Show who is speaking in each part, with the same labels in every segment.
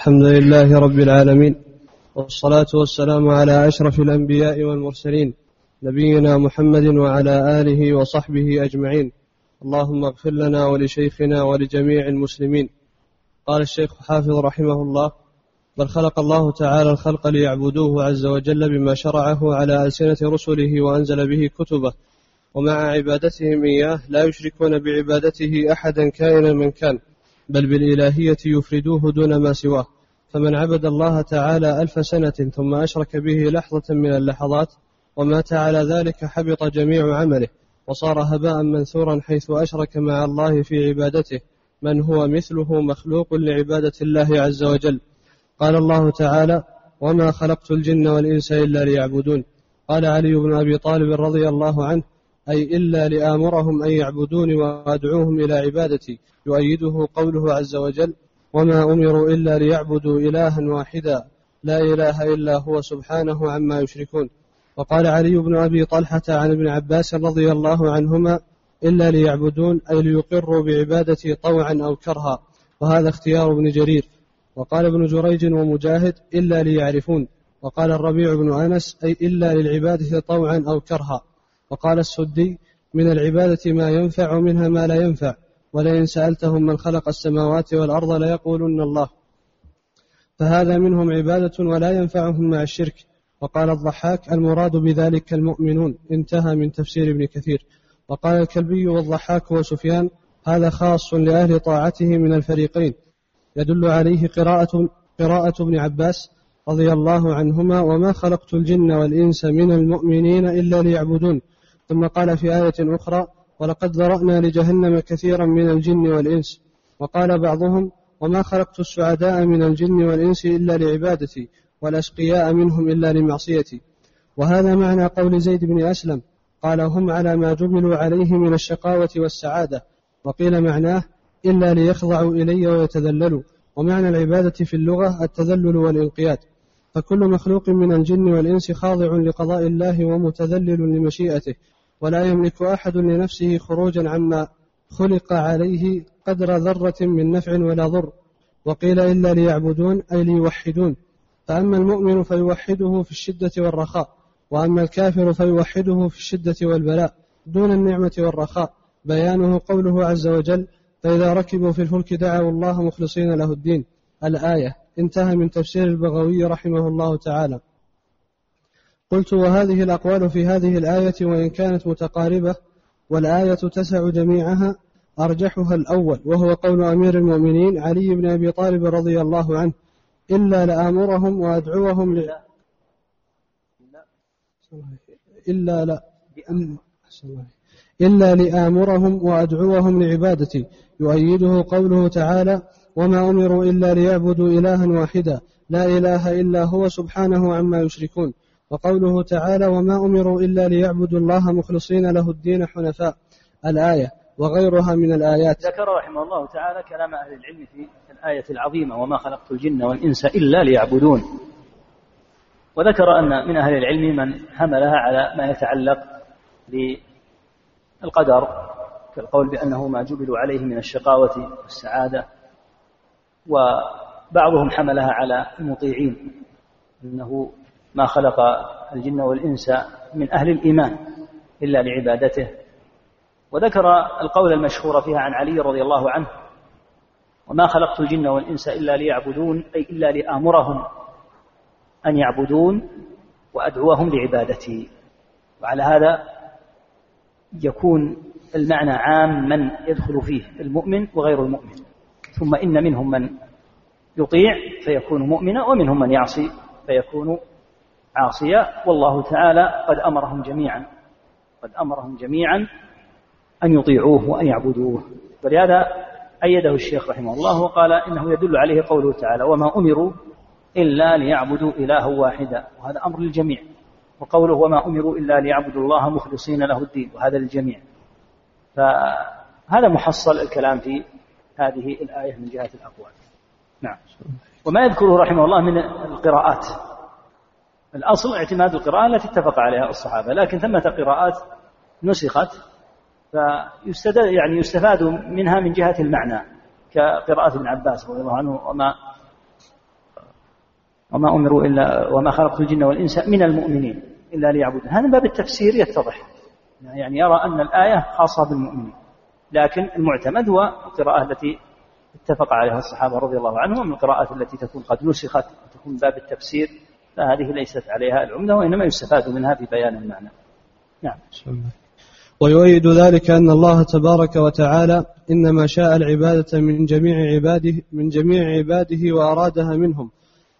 Speaker 1: الحمد لله رب العالمين والصلاة والسلام على أشرف الأنبياء والمرسلين نبينا محمد وعلى آله وصحبه أجمعين. اللهم اغفر لنا ولشيخنا ولجميع المسلمين. قال الشيخ حافظ رحمه الله بل خلق الله تعالى الخلق ليعبدوه عز وجل بما شرعه على ألسنة رسله وأنزل به كتبه ومع عبادتهم إياه لا يشركون بعبادته أحدا كائنا من كان. بل بالإلهية يفردوه دون ما سواه. فمن عبد الله تعالى ألف سنة ثم أشرك به لحظة من اللحظات ومات على ذلك حبط جميع عمله وصار هباء منثورا حيث أشرك مع الله في عبادته. من هو مثله مخلوق لعبادة الله عز وجل؟ قال الله تعالى وما خلقت الجن والإنس إلا ليعبدون قال علي بن أبي طالب رضي الله عنه أي إلا لآمرهم أن يعبدوني وأدعوهم إلى عبادتي يؤيده قوله عز وجل وما أمروا إلا ليعبدوا إلها واحدا لا إله إلا هو سبحانه عما يشركون. وقال علي بن أبي طلحة عن ابن عباس رضي الله عنهما إلا ليعبدون أي ليقروا بعبادتي طوعا أو كرها. وهذا اختيار ابن جرير. وقال ابن جريج ومجاهد إلا ليعرفون. وقال الربيع بن أنس أي إلا للعبادة طوعا أو كرها. وقال السدي من العبادة ما ينفع ومنها ما لا ينفع. ولئن سألتهم من خلق السماوات والأرض ليقولن الله. فهذا منهم عبادة ولا ينفعهم مع الشرك. وقال الضحاك المراد بذلك المؤمنون. انتهى من تفسير ابن كثير. وقال الكلبي والضحاك وسفيان هذا خاص لأهل طاعته من الفريقين. يدل عليه قراءة قراءة ابن عباس رضي الله عنهما وما خلقت الجن والإنس من المؤمنين إلا ليعبدون. ثم قال في آية أخرى ولقد ذرأنا لجهنم كثيرا من الجن والإنس. وقال بعضهم وما خلقت السعداء من الجن والإنس إلا لعبادتي والأشقياء منهم إلا لمعصيتي. وهذا معنى قول زيد بن أسلم. قال هم على ما جبلوا عليه من الشقاوة والسعادة. وقيل معناه إلا ليخضعوا إلي ويتذللوا. ومعنى العبادة في اللغة التذلل والإنقياد. فكل مخلوق من الجن والإنس خاضع لقضاء الله ومتذلل لمشيئته. ولا يملك أحد لنفسه خروجا عما خلق عليه قدر ذرة من نفع ولا ضر. وقيل إلا ليعبدون أي ليوحدون. فأما المؤمن فيوحده في الشدة والرخاء وأما الكافر فيوحده في الشدة والبلاء دون النعمة والرخاء. بيانه قوله عز وجل فإذا ركبوا في الفلك دعوا الله مخلصين له الدين. الآية انتهى من تفسير البغوي رحمه الله تعالى. قلت وهذه الأقوال في هذه الآية وإن كانت متقاربة والآية تسع جميعها أرجحها الأول وهو قول أمير المؤمنين علي بن أبي طالب رضي الله عنه إلا لآمرهم وأدعوهم ل... إلا لا. إلا لآمرهم وأدعوهم لعبادتي. يؤيده قوله تعالى وما أمروا إلا ليعبدوا إلها واحدا. لا إله إلا هو سبحانه عما يشركون. وقوله تعالى وما أمروا إلا ليعبدوا الله مخلصين له الدين حنفاء الآية وغيرها من الآيات
Speaker 2: ذكر رحمه الله تعالى كلام أهل العلم في الآية العظيمة وما خلقت الجن والإنس إلا ليعبدون. وذكر أن من أهل العلم من حملها على ما يتعلق بالقدر كالقول بأنه ما جبلوا عليه من الشقاوة والسعادة وبعضهم حملها على المطيعين أنه ما خلق الجن والإنس من أهل الإيمان إلا لعبادته. وذكر القول المشهور فيها عن علي رضي الله عنه وما خلقت الجن والإنس إلا ليعبدون أي إلا لآمرهم أن يعبدون وأدعوهم لعبادتي. وعلى هذا يكون المعنى عام من يدخل فيه المؤمن وغير المؤمن. ثم إن منهم من يطيع فيكون مؤمنا ومنهم من يعصي فيكون عاصيا والله تعالى قد أمرهم جميعا قد أمرهم جميعا أن يطيعوه وأن يعبدوه. ولهذا أيده الشيخ رحمه الله وقال إنه يدل عليه قوله تعالى وما أمروا إلا ليعبدوا إلها واحدا. وهذا أمر للجميع. وقوله وما أمروا إلا ليعبدوا الله مخلصين له الدين. وهذا للجميع. فهذا محصل الكلام في هذه الآية من جهة الأقوال. نعم. وما يذكره رحمه الله من القراءات. الأصل اعتماد القراءة التي اتفق عليها الصحابة لكن ثمة قراءات نسخت فيستدل يعني يستفاد منها من جهة المعنى كقراءة ابن عباس رضي الله عنه وما وما أمروا إلا وما خلقت الجن والإنس من المؤمنين إلا ليعبدون. هذا باب التفسير يتضح. يعني يرى أن الآية خاصة بالمؤمنين لكن المعتمد هو القراءة التي اتفق عليها الصحابة رضي الله عنهم القراءات التي تكون قد نسخت وتكون باب التفسير فهذه ليست عليها العمدة وإنما يستفاد منها في بيان المعنى. نعم.
Speaker 1: ويؤيد ذلك أن الله تبارك وتعالى إنما شاء العبادة من جميع عباده من جميع عباده وأرادها منهم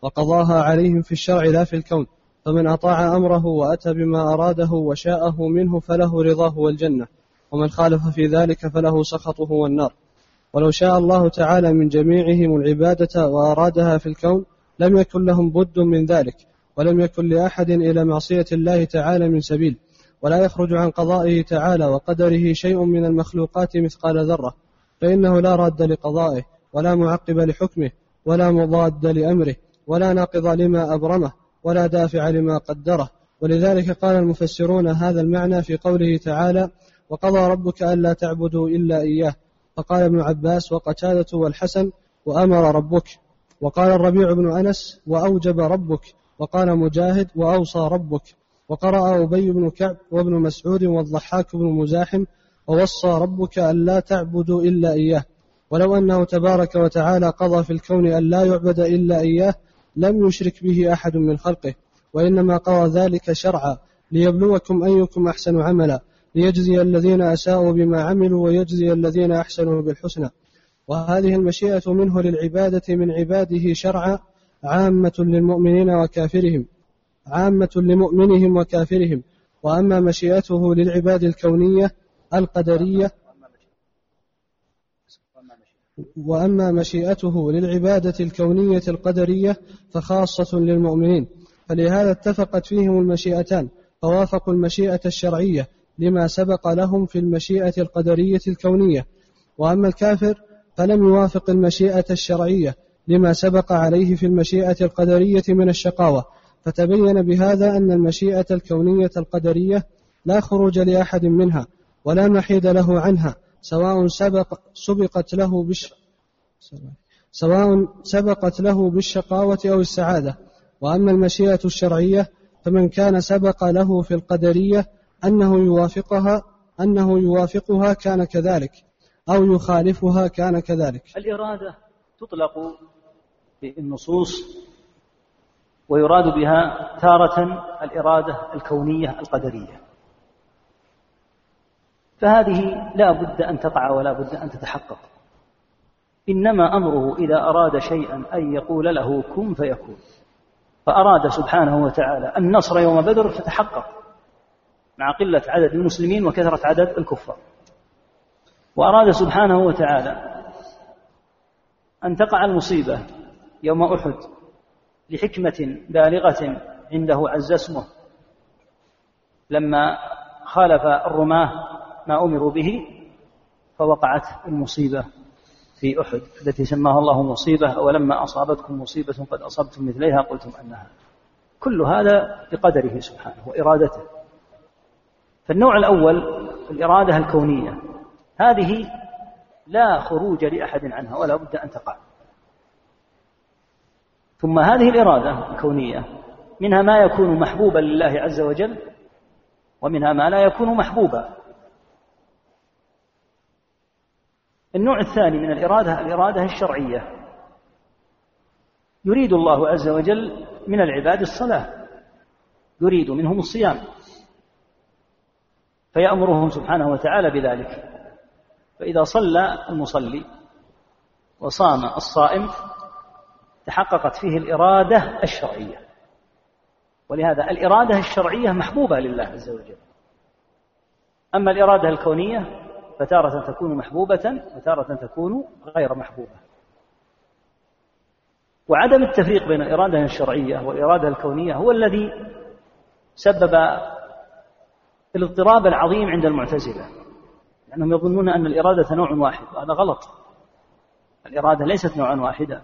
Speaker 1: وقضاها عليهم في الشرع لا في الكون. فمن أطاع أمره وأتى بما أراده وشاءه منه فله رضاه والجنة. ومن خالف في ذلك فله سخطه والنار. ولو شاء الله تعالى من جميعهم العبادة وأرادها في الكون لم يكن لهم بد من ذلك ولم يكن لأحد إلى معصية الله تعالى من سبيل ولا يخرج عن قضائه تعالى وقدره شيء من المخلوقات مثقال ذرة فإنه لا راد لقضائه ولا معقب لحكمه ولا مضاد لأمره ولا ناقض لما أبرمه ولا دافع لما قدره. ولذلك قال المفسرون هذا المعنى في قوله تعالى وقضى ربك ألا تعبدوا إلا إياه فقال ابن عباس وقتادة والحسن وأمر ربك وقال الربيع بن أنس وأوجب ربك وقال مجاهد وأوصى ربك. وقرأ أبي بن كعب وابن مسعود والضحاك بن مزاحم ووصى ربك ألا تعبدوا إلا إياه. ولو أنه تبارك وتعالى قضى في الكون أن لا يعبد إلا إياه لم يشرك به أحد من خلقه. وإنما قضى ذلك شرعا ليبلوكم أيكم أحسن عملا ليجزي الذين أساءوا بما عملوا ويجزي الذين أحسنوا بالحسنى. وهذه المشيئة منه للعبادة من عباده شرعا عامة للمؤمنين وكافرهم عامة لمؤمنهم وكافرهم. وأما مشيئته للعباد الكونية القدرية وأما مشيئته للعبادة الكونية القدرية فخاصة للمؤمنين. فلهذا اتفقت فيهم المشيئتان فوافقوا المشيئة الشرعية لما سبق لهم في المشيئة القدرية الكونية. وأما الكافر فلم يوافق المشيئة الشرعية لما سبق عليه في المشيئة القدرية من الشقاوة؟ فتبين بهذا أن المشيئة الكونية القدرية لا خروج لأحد منها ولا محيد له عنها سواء سبق سبقت له بش سواء سبقت له بالشقاوة أو السعادة. وأما المشيئة الشرعية فمن كان سبق له في القدرية أنه يوافقها أنه يوافقها كان كذلك. أو يخالفها كان كذلك.
Speaker 2: الإرادة تطلق في النصوص ويراد بها تارة الإرادة الكونية القدرية. فهذه لا بد أن تقع ولا بد أن تتحقق. إنما أمره إذا أراد شيئا أن يقول له كن فيكون. فأراد سبحانه وتعالى النصر يوم بدر فتحقق مع قلة عدد المسلمين وكثرة عدد الكفار. وأراد سبحانه وتعالى أن تقع المصيبة يوم أحد لحكمة بالغة عنده عز اسمه لما خالف الرماة ما أمروا به فوقعت المصيبة في أحد التي سماها الله مصيبة ولما أصابتكم مصيبة قد أصبتم مثليها قلتم أنها. كل هذا بقدره سبحانه وإرادته. فالنوع الأول الإرادة الكونية. هذه لا خروج لأحد عنها ولا بد أن تقع. ثم هذه الإرادة الكونية منها ما يكون محبوبا لله عز وجل ومنها ما لا يكون محبوبا. النوع الثاني من الإرادة الإرادة الشرعية. يريد الله عز وجل من العباد الصلاة. يريد منهم الصيام. فيأمرهم سبحانه وتعالى بذلك. فإذا صلى المصلي وصام الصائم تحققت فيه الإرادة الشرعية. ولهذا الإرادة الشرعية محبوبة لله عز وجل. أما الإرادة الكونية فتارة تكون محبوبة وتارة تكون غير محبوبة. وعدم التفريق بين الإرادة الشرعية والإرادة الكونية هو الذي سبب الاضطراب العظيم عند المعتزلة. لأنهم يظنون أن الإرادة نوع واحد وهذا غلط. الإرادة ليست نوعا واحدا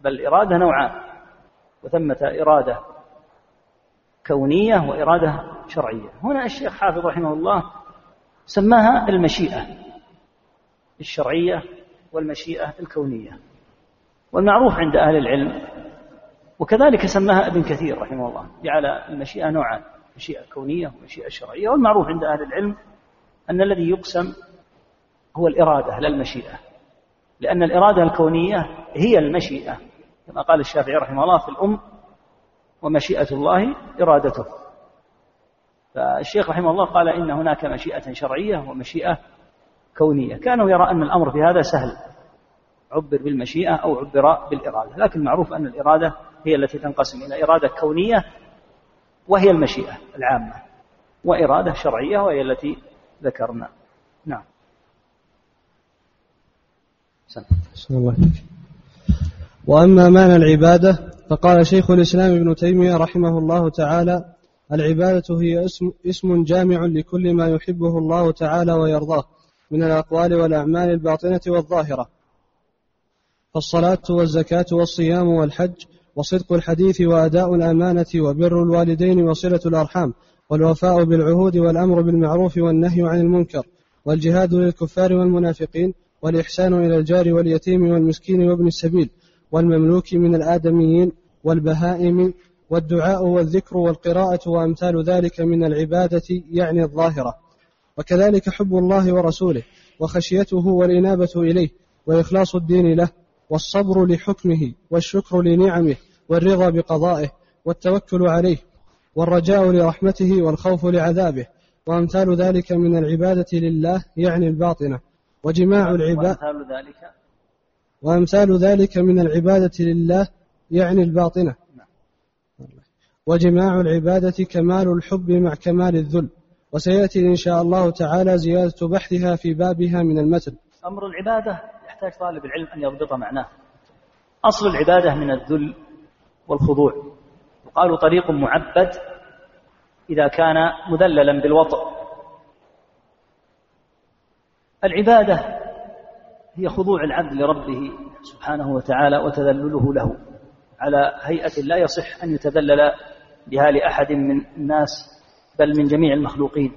Speaker 2: بل الإرادة نوعان وثمة إرادة كونية وإرادة شرعية. هنا الشيخ حافظ رحمه الله سماها المشيئة الشرعية والمشيئة الكونية والمعروف عند أهل العلم. وكذلك سماها ابن كثير رحمه الله جعل المشيئة نوعان مشيئة كونية ومشيئة شرعية والمعروف عند أهل العلم. أن الذي يقسم هو الإرادة لا المشيئة. لأن الإرادة الكونية هي المشيئة. كما قال الشافعي رحمه الله في الأم ومشيئة الله إرادته. فالشيخ رحمه الله قال إن هناك مشيئة شرعية ومشيئة كونية. كانوا يرى أن الأمر في هذا سهل. عبر بالمشيئة أو عبر بالإرادة. لكن معروف أن الإرادة هي التي تنقسم إلى إرادة كونية وهي المشيئة العامة وإرادة شرعية وهي التي ذكرنا. نعم.
Speaker 1: الله وأما معنى العبادة فقال شيخ الإسلام ابن تيمية رحمه الله تعالى العبادة هي اسم, اسم جامع لكل ما يحبه الله تعالى ويرضاه من الأقوال والأعمال الباطنة والظاهرة. فالصلاة والزكاة والصيام والحج وصدق الحديث وأداء الأمانة وبر الوالدين وصلة الأرحام والوفاء بالعهود والأمر بالمعروف والنهي عن المنكر والجهاد للكفار والمنافقين والإحسان إلى الجار واليتيم والمسكين وابن السبيل والمملوك من الآدميين والبهائم والدعاء والذكر والقراءة وأمثال ذلك من العبادة يعني الظاهرة. وكذلك حب الله ورسوله وخشيته والإنابة إليه وإخلاص الدين له والصبر لحكمه والشكر لنعمه والرضا بقضائه والتوكل عليه والرجاء لرحمته والخوف لعذابه وأمثال ذلك من العبادة لله يعني الباطنة وجماع العبادة
Speaker 2: وأمثال ذلك؟
Speaker 1: وأمثال ذلك من العبادة لله يعني الباطنة. وجماع العبادة كمال الحب مع كمال الذل وسيأتي إن شاء الله تعالى زيادة بحثها في بابها من المتن
Speaker 2: أمر العبادة يحتاج طالب العلم أن يضبط معناه. أصل العبادة من الذل والخضوع. وقالوا طريق معبد إذا كان مذللا بالوطء العبادة هي خضوع العبد لربه سبحانه وتعالى وتذلله له على هيئة لا يصح أن يتذلل بها لأحد من الناس بل من جميع المخلوقين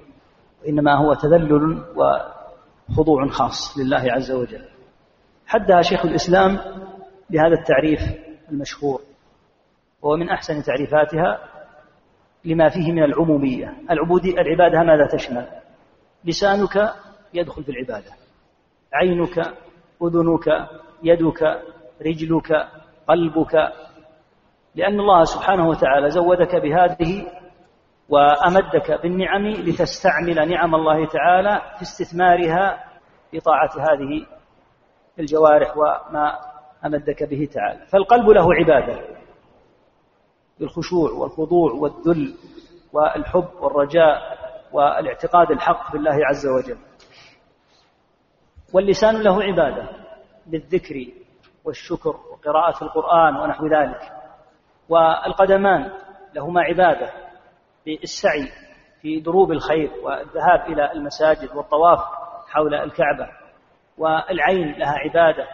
Speaker 2: وإنما هو تذلل وخضوع خاص لله عز وجل. حدها شيخ الإسلام بهذا التعريف المشهور. وهو من أحسن تعريفاتها لما فيه من العمومية. العبودية العبادة ماذا تشمل؟ لسانك يدخل في العبادة. عينك أذنك يدك رجلك قلبك. لأن الله سبحانه وتعالى زودك بهذه وأمدك بالنعم لتستعمل نعم الله تعالى في استثمارها لطاعة هذه الجوارح وما أمدك به تعالى. فالقلب له عبادة. بالخشوع والخضوع والذل والحب والرجاء والاعتقاد الحق بالله عز وجل. واللسان له عبادة بالذكر والشكر وقراءة القرآن ونحو ذلك. والقدمان لهما عبادة بالسعي في دروب الخير والذهاب إلى المساجد والطواف حول الكعبة. والعين لها عبادة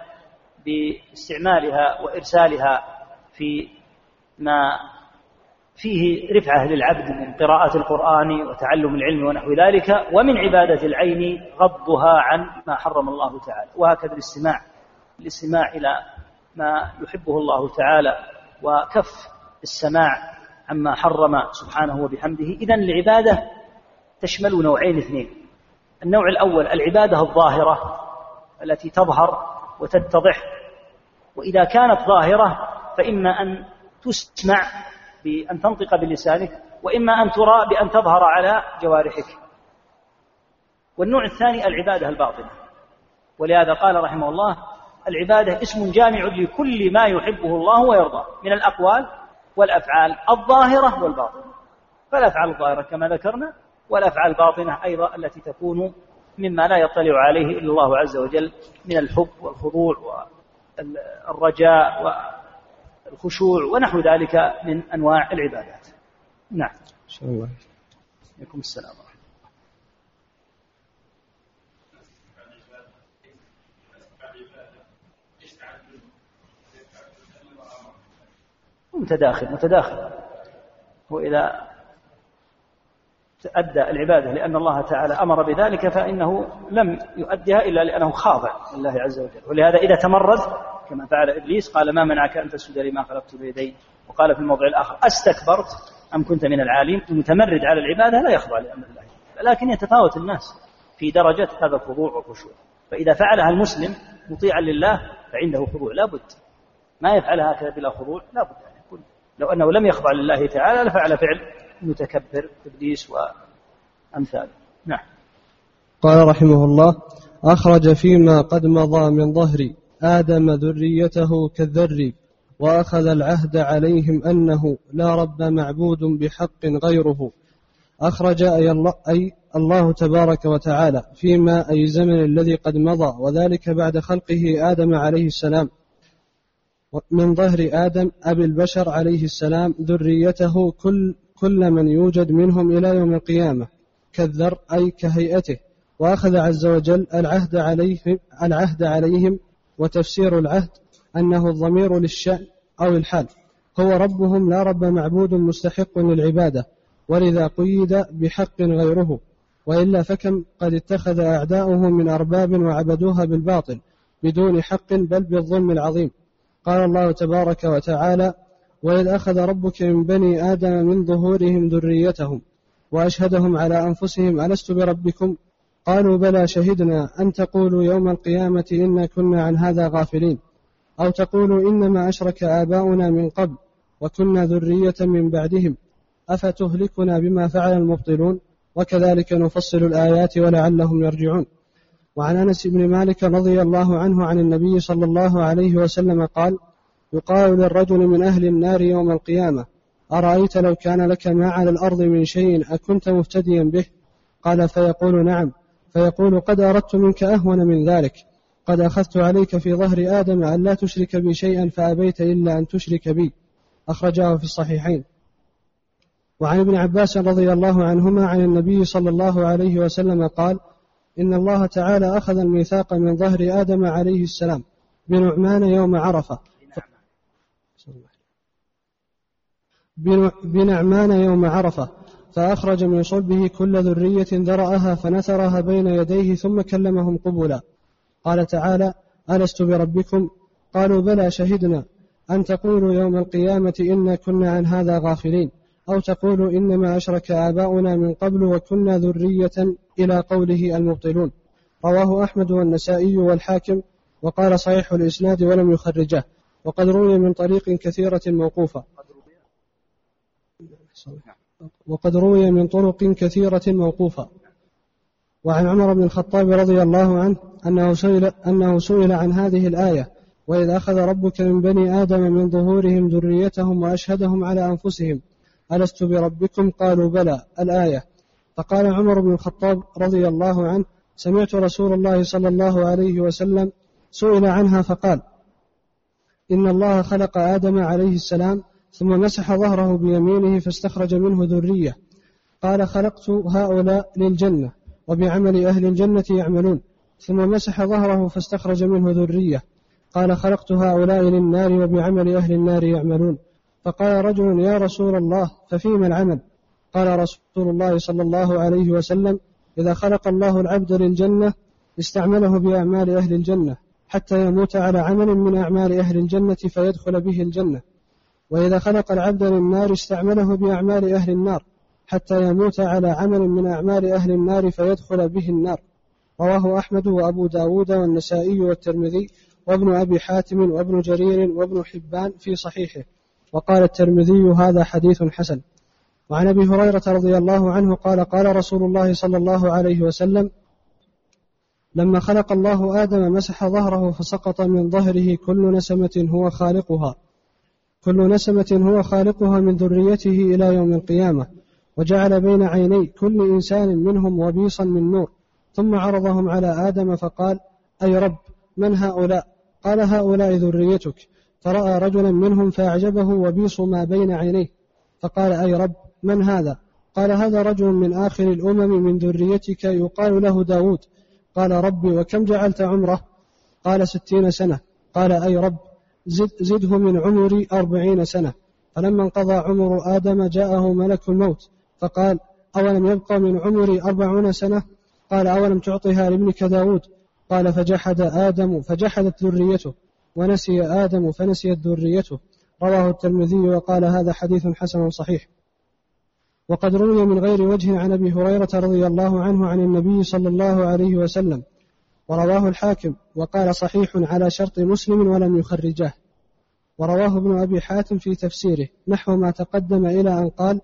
Speaker 2: باستعمالها وإرسالها في ما فيه رفعة للعبد من قراءة القرآن وتعلم العلم ونحو ذلك ومن عبادة العين غضها عن ما حرم الله تعالى. وهكذا الاستماع الاستماع إلى ما يحبه الله تعالى وكف السماع عما حرم سبحانه وبحمده. إذا العبادة تشمل نوعين اثنين. النوع الأول العبادة الظاهرة التي تظهر وتتضح. وإذا كانت ظاهرة فإما أن تسمع بأن تنطق بلسانك وإما أن ترى بأن تظهر على جوارحك. والنوع الثاني العبادة الباطنة. ولهذا قال رحمه الله العبادة اسم جامع لكل ما يحبه الله ويرضاه من الأقوال والأفعال الظاهرة والباطنة. فالأفعال الظاهرة كما ذكرنا والأفعال الباطنة أيضا التي تكون مما لا يطلع عليه إلا الله عز وجل من الحب والخضوع والرجاء والخشوع ونحو ذلك من أنواع العبادات. نعم.
Speaker 1: إن شاء الله.
Speaker 2: عليكم السلام متداخل. متداخل وإذا أدى العبادة لأن الله تعالى أمر بذلك فإنه لم يؤديها إلا لأنه خاضع لله عز وجل. ولهذا إذا تمرد كما فعل إبليس قال ما منعك أن تسجد لما خلقت بيدي؟ وقال في الموضع الآخر أستكبرت أم كنت من العالين؟ المتمرد على العبادة لا يخضع لأمر الله لكن يتفاوت الناس في درجة هذا الخضوع والخشوع. فإذا فعلها المسلم مطيعا لله فعنده خضوع لا بد. ما يفعلها هكذا بلا خضوع لا بد أن يكون. لو أنه لم يخضع لله تعالى لفعل فعل متكبر إبليس وأمثاله. نعم.
Speaker 1: قال رحمه الله أخرج فيما قد مضى من ظهر آدم ذريته كالذر وأخذ العهد عليهم أنه لا رب معبود بحق غيره. أخرج أي الله, أي الله تبارك وتعالى فيما أي زمن الذي قد مضى وذلك بعد خلقه آدم عليه السلام. من ظهر آدم أبي البشر عليه السلام ذريته كل, كل من يوجد منهم إلى يوم القيامة كالذر أي كهيئته. وأخذ عز وجل العهد عليهم, العهد عليهم وتفسير العهد أنه الضمير للشأن أو الحال. هو ربهم لا رب معبود مستحق للعبادة ولذا قيد بحق غيره. وإلا فكم قد اتخذ أعداؤه من أرباب وعبدوها بالباطل بدون حق بل بالظلم العظيم. قال الله تبارك وتعالى وإذ أخذ ربك من بني آدم من ظهورهم ذريتهم وأشهدهم على أنفسهم ألست بربكم قالوا بلى شهدنا أن تقولوا يوم القيامة إنا كنا عن هذا غافلين. أو تقولوا إنما أشرك آباؤنا من قبل وكنا ذرية من بعدهم. أفتهلكنا بما فعل المبطلون؟ وكذلك نفصل الآيات ولعلهم يرجعون. وعن أنس بن مالك رضي الله عنه عن النبي صلى الله عليه وسلم قال يقال للرجل من أهل النار يوم القيامة أرأيت لو كان لك ما على الأرض من شيء أكنت مفتديا به؟ قال فيقول نعم. فيقول قد أردت منك أهون من ذلك. قد أخذت عليك في ظهر آدم أن لا تشرك بي شيئا فأبيت إلا أن تشرك بي. أخرجاه في الصحيحين. وعن ابن عباس رضي الله عنهما عن النبي صلى الله عليه وسلم قال إن الله تعالى أخذ الميثاق من ظهر آدم عليه السلام بنعمان يوم عرفة. بنعمان. يوم عرفة. فأخرج من صلبه كل ذرية ذرأها فنثرها بين يديه ثم كلمهم قبلا. قال تعالى ألست بربكم؟ قالوا بلى شهدنا. أن تقولوا يوم القيامة إنا كنا عن هذا غافلين. أو تقولوا إنما أشرك آباؤنا من قبل وكنا ذرية إلى قوله المبطلون. رواه أحمد والنسائي والحاكم وقال صحيح الإسناد ولم يخرجه. وقد روي من طريق كثيرة موقوفة. وقد روي من طرق كثيرة موقوفة. وعن عمر بن الخطاب رضي الله عنه أنه سئل, أنه سئل عن هذه الآية وإذ أخذ ربك من بني آدم من ظهورهم ذريتهم وأشهدهم على أنفسهم. ألست بربكم؟ قالوا بلى. الآية. فقال عمر بن الخطاب رضي الله عنه سمعت رسول الله صلى الله عليه وسلم سئل عنها فقال إن الله خلق آدم عليه السلام ثم مسح ظهره بيمينه فاستخرج منه ذرية. قال خلقت هؤلاء للجنة وبعمل أهل الجنة يعملون. ثم مسح ظهره فاستخرج منه ذرية. قال خلقت هؤلاء للنار وبعمل أهل النار يعملون. فقال رجل يا رسول الله ففيما العمل؟ قال رسول الله صلى الله عليه وسلم إذا خلق الله العبد للجنة استعمله بأعمال أهل الجنة حتى يموت على عمل من أعمال أهل الجنة فيدخل به الجنة. وإذا خلق العبد للنار استعمله بأعمال أهل النار حتى يموت على عمل من أعمال أهل النار فيدخل به النار. رواه أحمد وأبو داود والنسائي والترمذي وابن أبي حاتم وابن جرير وابن حبان في صحيحه. وقال الترمذي هذا حديث حسن. وعن أبي هريرة رضي الله عنه قال قال رسول الله صلى الله عليه وسلم لما خلق الله آدم مسح ظهره فسقط من ظهره كل نسمة هو خالقها. كل نسمة هو خالقها من ذريته إلى يوم القيامة وجعل بين عيني كل إنسان منهم وبيصا من نور ثم عرضهم على آدم فقال أي رب من هؤلاء؟ قال هؤلاء ذريتك. فرأى رجلا منهم فأعجبه وبيص ما بين عينيه فقال أي رب من هذا؟ قال هذا رجل من آخر الأمم من ذريتك يقال له داود. قال ربي وكم جعلت عمره؟ قال ستين سنة. قال أي رب زد زده من عمري أربعين سنة. فلما انقضى عمر آدم جاءه ملك الموت فقال أولم يبقى من عمري أربعون سنة؟ قال أولم تعطها لابنك داود؟ قال فجحد آدم فجحدت ذريته ونسي آدم فنسيت ذريته. رواه الترمذي وقال هذا حديث حسن صحيح. وقد روي من غير وجه عن أبي هريرة رضي الله عنه عن النبي صلى الله عليه وسلم ورواه الحاكم وقال صحيح على شرط مسلم ولم يخرجه. ورواه ابن أبي حاتم في تفسيره نحو ما تقدم إلى أن قال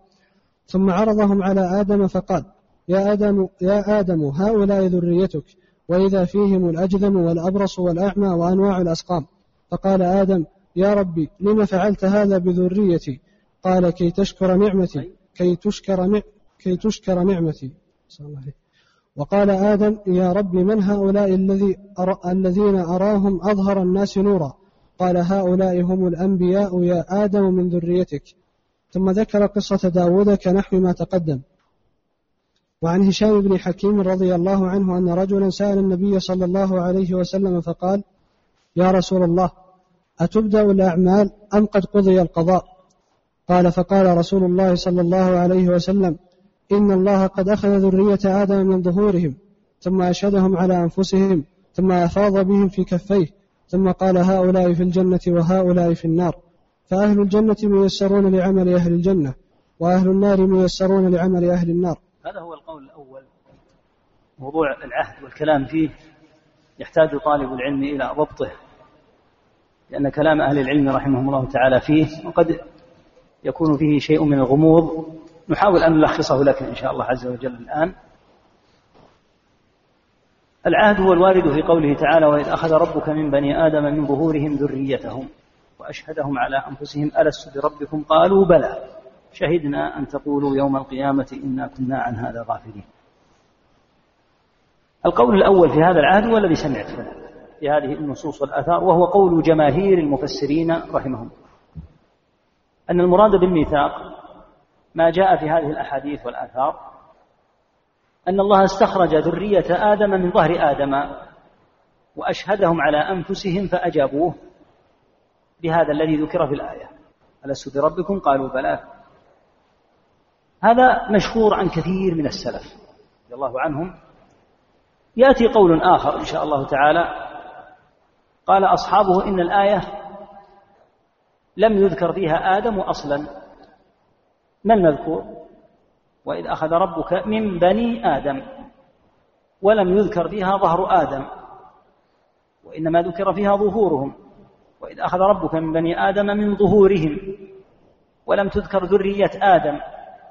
Speaker 1: ثم عرضهم على آدم فقال يا آدم يا آدم هؤلاء ذريتك وإذا فيهم الاجذم والأبرص والأعمى وأنواع الأسقام. فقال آدم يا ربي لم فعلت هذا بذريتي؟ قال كي تشكر نعمتي كي تشكر كي تشكر نعمتي. صلى الله عليه وقال آدم يا رب من هؤلاء الذي أر... الذين أراهم أظهر الناس نورا؟ قال هؤلاء هم الأنبياء يا آدم من ذريتك. ثم ذكر قصة داود كنحو ما تقدم. وعن هشام بن حكيم رضي الله عنه أن رجلا سأل النبي صلى الله عليه وسلم فقال يا رسول الله أتبدأ الأعمال أم قد قضي القضاء؟ قال فقال رسول الله صلى الله عليه وسلم إن الله قد أخذ ذرية آدم من ظهورهم ثم أشهدهم على أنفسهم ثم أفاض بهم في كفيه ثم قال هؤلاء في الجنة وهؤلاء في النار. فأهل الجنة ميسرون لعمل أهل الجنة وأهل النار ميسرون لعمل أهل النار.
Speaker 2: هذا هو القول الأول. موضوع العهد والكلام فيه يحتاج طالب العلم إلى ضبطه لأن كلام أهل العلم رحمهم الله تعالى فيه وقد يكون فيه شيء من الغموض نحاول أن نلخصه لك إن شاء الله عز وجل الآن. العهد هو الوارد في قوله تعالى وإذ أخذ ربك من بني آدم من ظهورهم ذريتهم وأشهدهم على أنفسهم ألست بربكم؟ قالوا بلى. شهدنا أن تقولوا يوم القيامة إنا كنا عن هذا غافلين. القول الأول في هذا العهد هو الذي سمعت في هذه النصوص والآثار وهو قول جماهير المفسرين رحمهم أن المراد بالميثاق ما جاء في هذه الأحاديث والآثار أن الله استخرج ذرية آدم من ظهر آدم وأشهدهم على أنفسهم فأجابوه بهذا الذي ذكر في الآية. ألست بربكم؟ قالوا بلى. هذا مشهور عن كثير من السلف رضي الله عنهم. يأتي قول آخر إن شاء الله تعالى. قال أصحابه إن الآية لم يذكر فيها آدم أصلا. ما المذكور؟ وإذ أخذ ربك من بني آدم ولم يذكر فيها ظهر آدم وإنما ذكر فيها ظهورهم. وإذ أخذ ربك من بني آدم من ظهورهم ولم تذكر ذرية آدم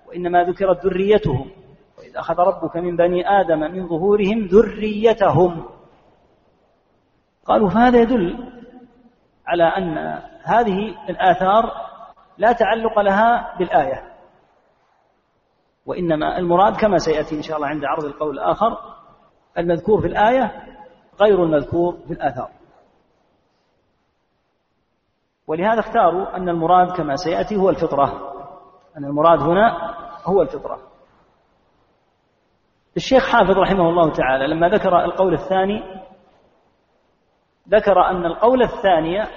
Speaker 2: وإنما ذكرت ذريتهم. وإذ أخذ ربك من بني آدم من ظهورهم ذريتهم. قالوا فهذا يدل على أن هذه الآثار لا تعلق لها بالآية. وإنما المراد كما سيأتي إن شاء الله عند عرض القول الآخر المذكور في الآية غير المذكور في الآثار. ولهذا اختاروا أن المراد كما سيأتي هو الفطرة. أن المراد هنا هو الفطرة. الشيخ حافظ رحمه الله تعالى لما ذكر القول الثاني ذكر أن القول الثاني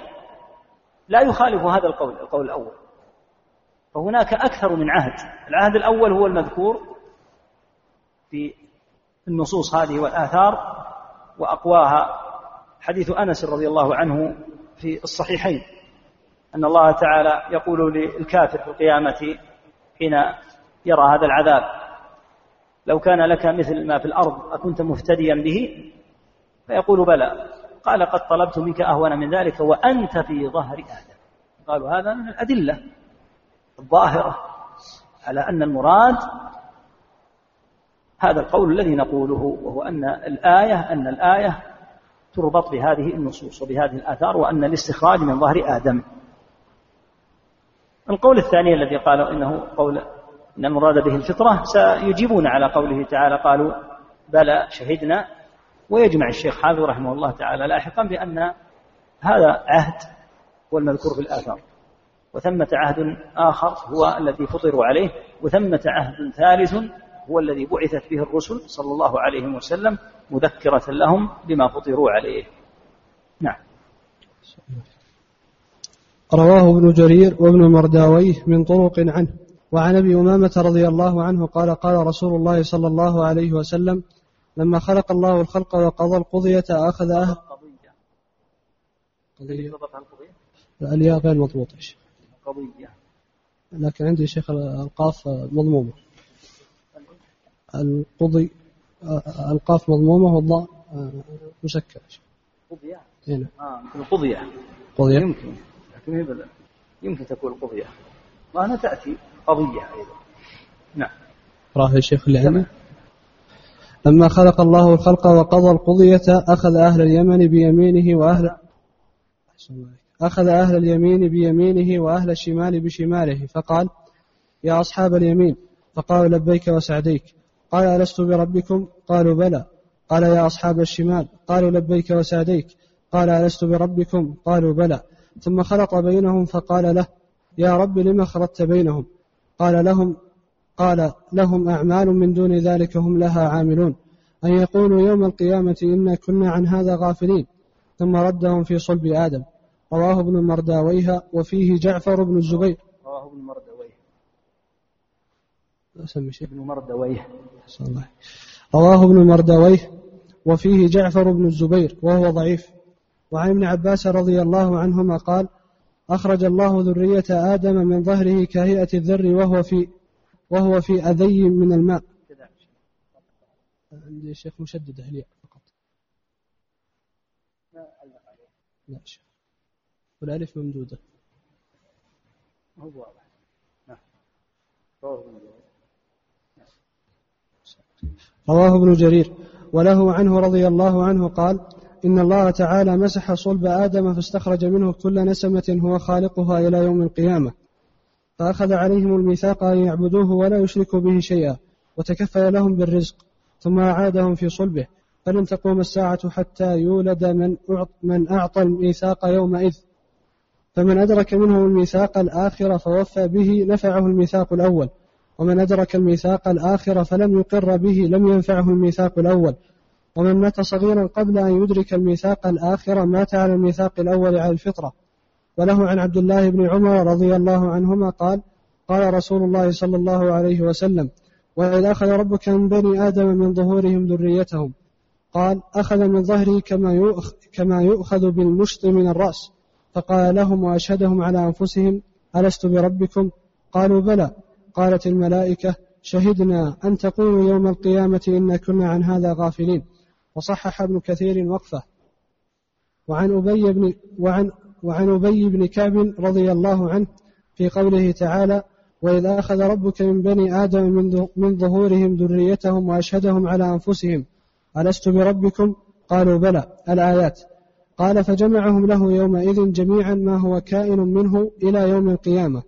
Speaker 2: لا يخالف هذا القول القول الأول. فهناك أكثر من عهد. العهد الأول هو المذكور في النصوص هذه والآثار وأقواها حديث أنس رضي الله عنه في الصحيحين أن الله تعالى يقول للكافر في القيامة حين يرى هذا العذاب لو كان لك مثل ما في الأرض أكنت مفتديا به؟ فيقول بلى قال قد طلبت منك أهون من ذلك وأنت في ظهر آدم. قالوا هذا من الأدلة. الظاهرة على أن المراد هذا القول الذي نقوله وهو أن الآية أن الآية تربط بهذه النصوص وبهذه الآثار وأن الاستخراج من ظهر آدم. القول الثاني الذي قالوا إنه قول إن المراد به الفطرة سيجيبون على قوله تعالى قالوا بلى شهدنا. ويجمع الشيخ حافظ رحمه الله تعالى لاحقا بأن هذا عهد هو المذكور في الآثار وثمة عهد آخر هو الذي فطروا عليه وثمة عهد ثالث هو الذي بعثت به الرسل صلى الله عليه وسلم مذكرة لهم بما فطروا عليه. نعم.
Speaker 1: رواه ابن جرير وابن مرداويه من طرق عنه وعن أبي أمامة رضي الله عنه قال قال رسول الله صلى الله عليه وسلم لما خلق الله الخلق وقضى القضية أخذ أهل قضية. الياء غير مضبوطة
Speaker 2: قضية.
Speaker 1: لكن عندي شيخ القاف مضمومة. القضي القاف مضمومة والضاء مسكرة
Speaker 2: قضية؟
Speaker 1: هنا.
Speaker 2: آه مثل قضية.
Speaker 1: قضية.
Speaker 2: يمكن. لكن هي يمكن تكون قضية. وهنا تأتي قضية أيضا. نعم.
Speaker 1: راه الشيخ اللي عندي. لما خلق الله الخلق وقضى القضية أخذ أهل اليمن بيمينه وأهل أخذ أهل اليمين بيمينه وأهل الشمال بشماله فقال يا أصحاب اليمين فقالوا لبيك وسعديك. قال ألست بربكم؟ قالوا بلى. قال يا أصحاب الشمال. قالوا لبيك وسعديك. قال ألست بربكم؟ قالوا بلى. ثم خلط بينهم فقال له يا رب لم خلطت بينهم؟ قال لهم قال لهم أعمال من دون ذلك هم لها عاملون. أن يقولوا يوم القيامة إنا كنا عن هذا غافلين. ثم ردهم في صلب آدم. رواه ابن مرداويها وفيه جعفر بن الزبير.
Speaker 2: رواه ابن مردويه
Speaker 1: أسمي شيء.
Speaker 2: ابن مردويه
Speaker 1: أحسن الله. رواه ابن مرداويه وفيه جعفر بن الزبير وهو ضعيف. وعن ابن عباس رضي الله عنهما قال أخرج الله ذرية آدم من ظهره كهيئة الذر وهو في وهو في أذي من الماء. عندي شيخ مشدد الياء فقط. لا شيخ. والألف ممدودة.
Speaker 2: هو واضح نعم. رواه ابن مردويه
Speaker 1: رواه ابن جرير. وله عنه رضي الله عنه قال إن الله تعالى مسح صلب آدم فاستخرج منه كل نسمة هو خالقها إلى يوم القيامة. فأخذ عليهم الميثاق أن يعبدوه ولا يشركوا به شيئا وتكفل لهم بالرزق ثم أعادهم في صلبه. فلن تقوم الساعة حتى يولد من أعطى الميثاق يومئذ. فمن أدرك منهم الميثاق الآخر فوفى به نفعه الميثاق الأول. ومن أدرك الميثاق الآخر فلم يقر به لم ينفعه الميثاق الأول. ومن مات صغيرا قبل أن يدرك الميثاق الآخر مات على الميثاق الأول على الفطرة. وله عن عبد الله بن عمر رضي الله عنهما قال قال رسول الله صلى الله عليه وسلم وإذ أخذ ربك من بني آدم من ظهورهم ذريتهم. قال أخذ من ظهري كما يؤخ كما يؤخذ بالمشط من الرأس. فقال لهم وأشهدهم على أنفسهم ألست بربكم؟ قالوا بلى. قالت الملائكة شهدنا أن تقولوا يوم القيامة إنا كنا عن هذا غافلين. وصحح ابن كثير وقفه. وعن أبي بن وعن وعن أبي بن كعب رضي الله عنه في قوله تعالى وإذا أخذ ربك من بني آدم من ظهورهم ذريتهم وأشهدهم على أنفسهم ألست بربكم؟ قالوا بلى. الآيات قال فجمعهم له يومئذ جميعا ما هو كائن منه إلى يوم القيامة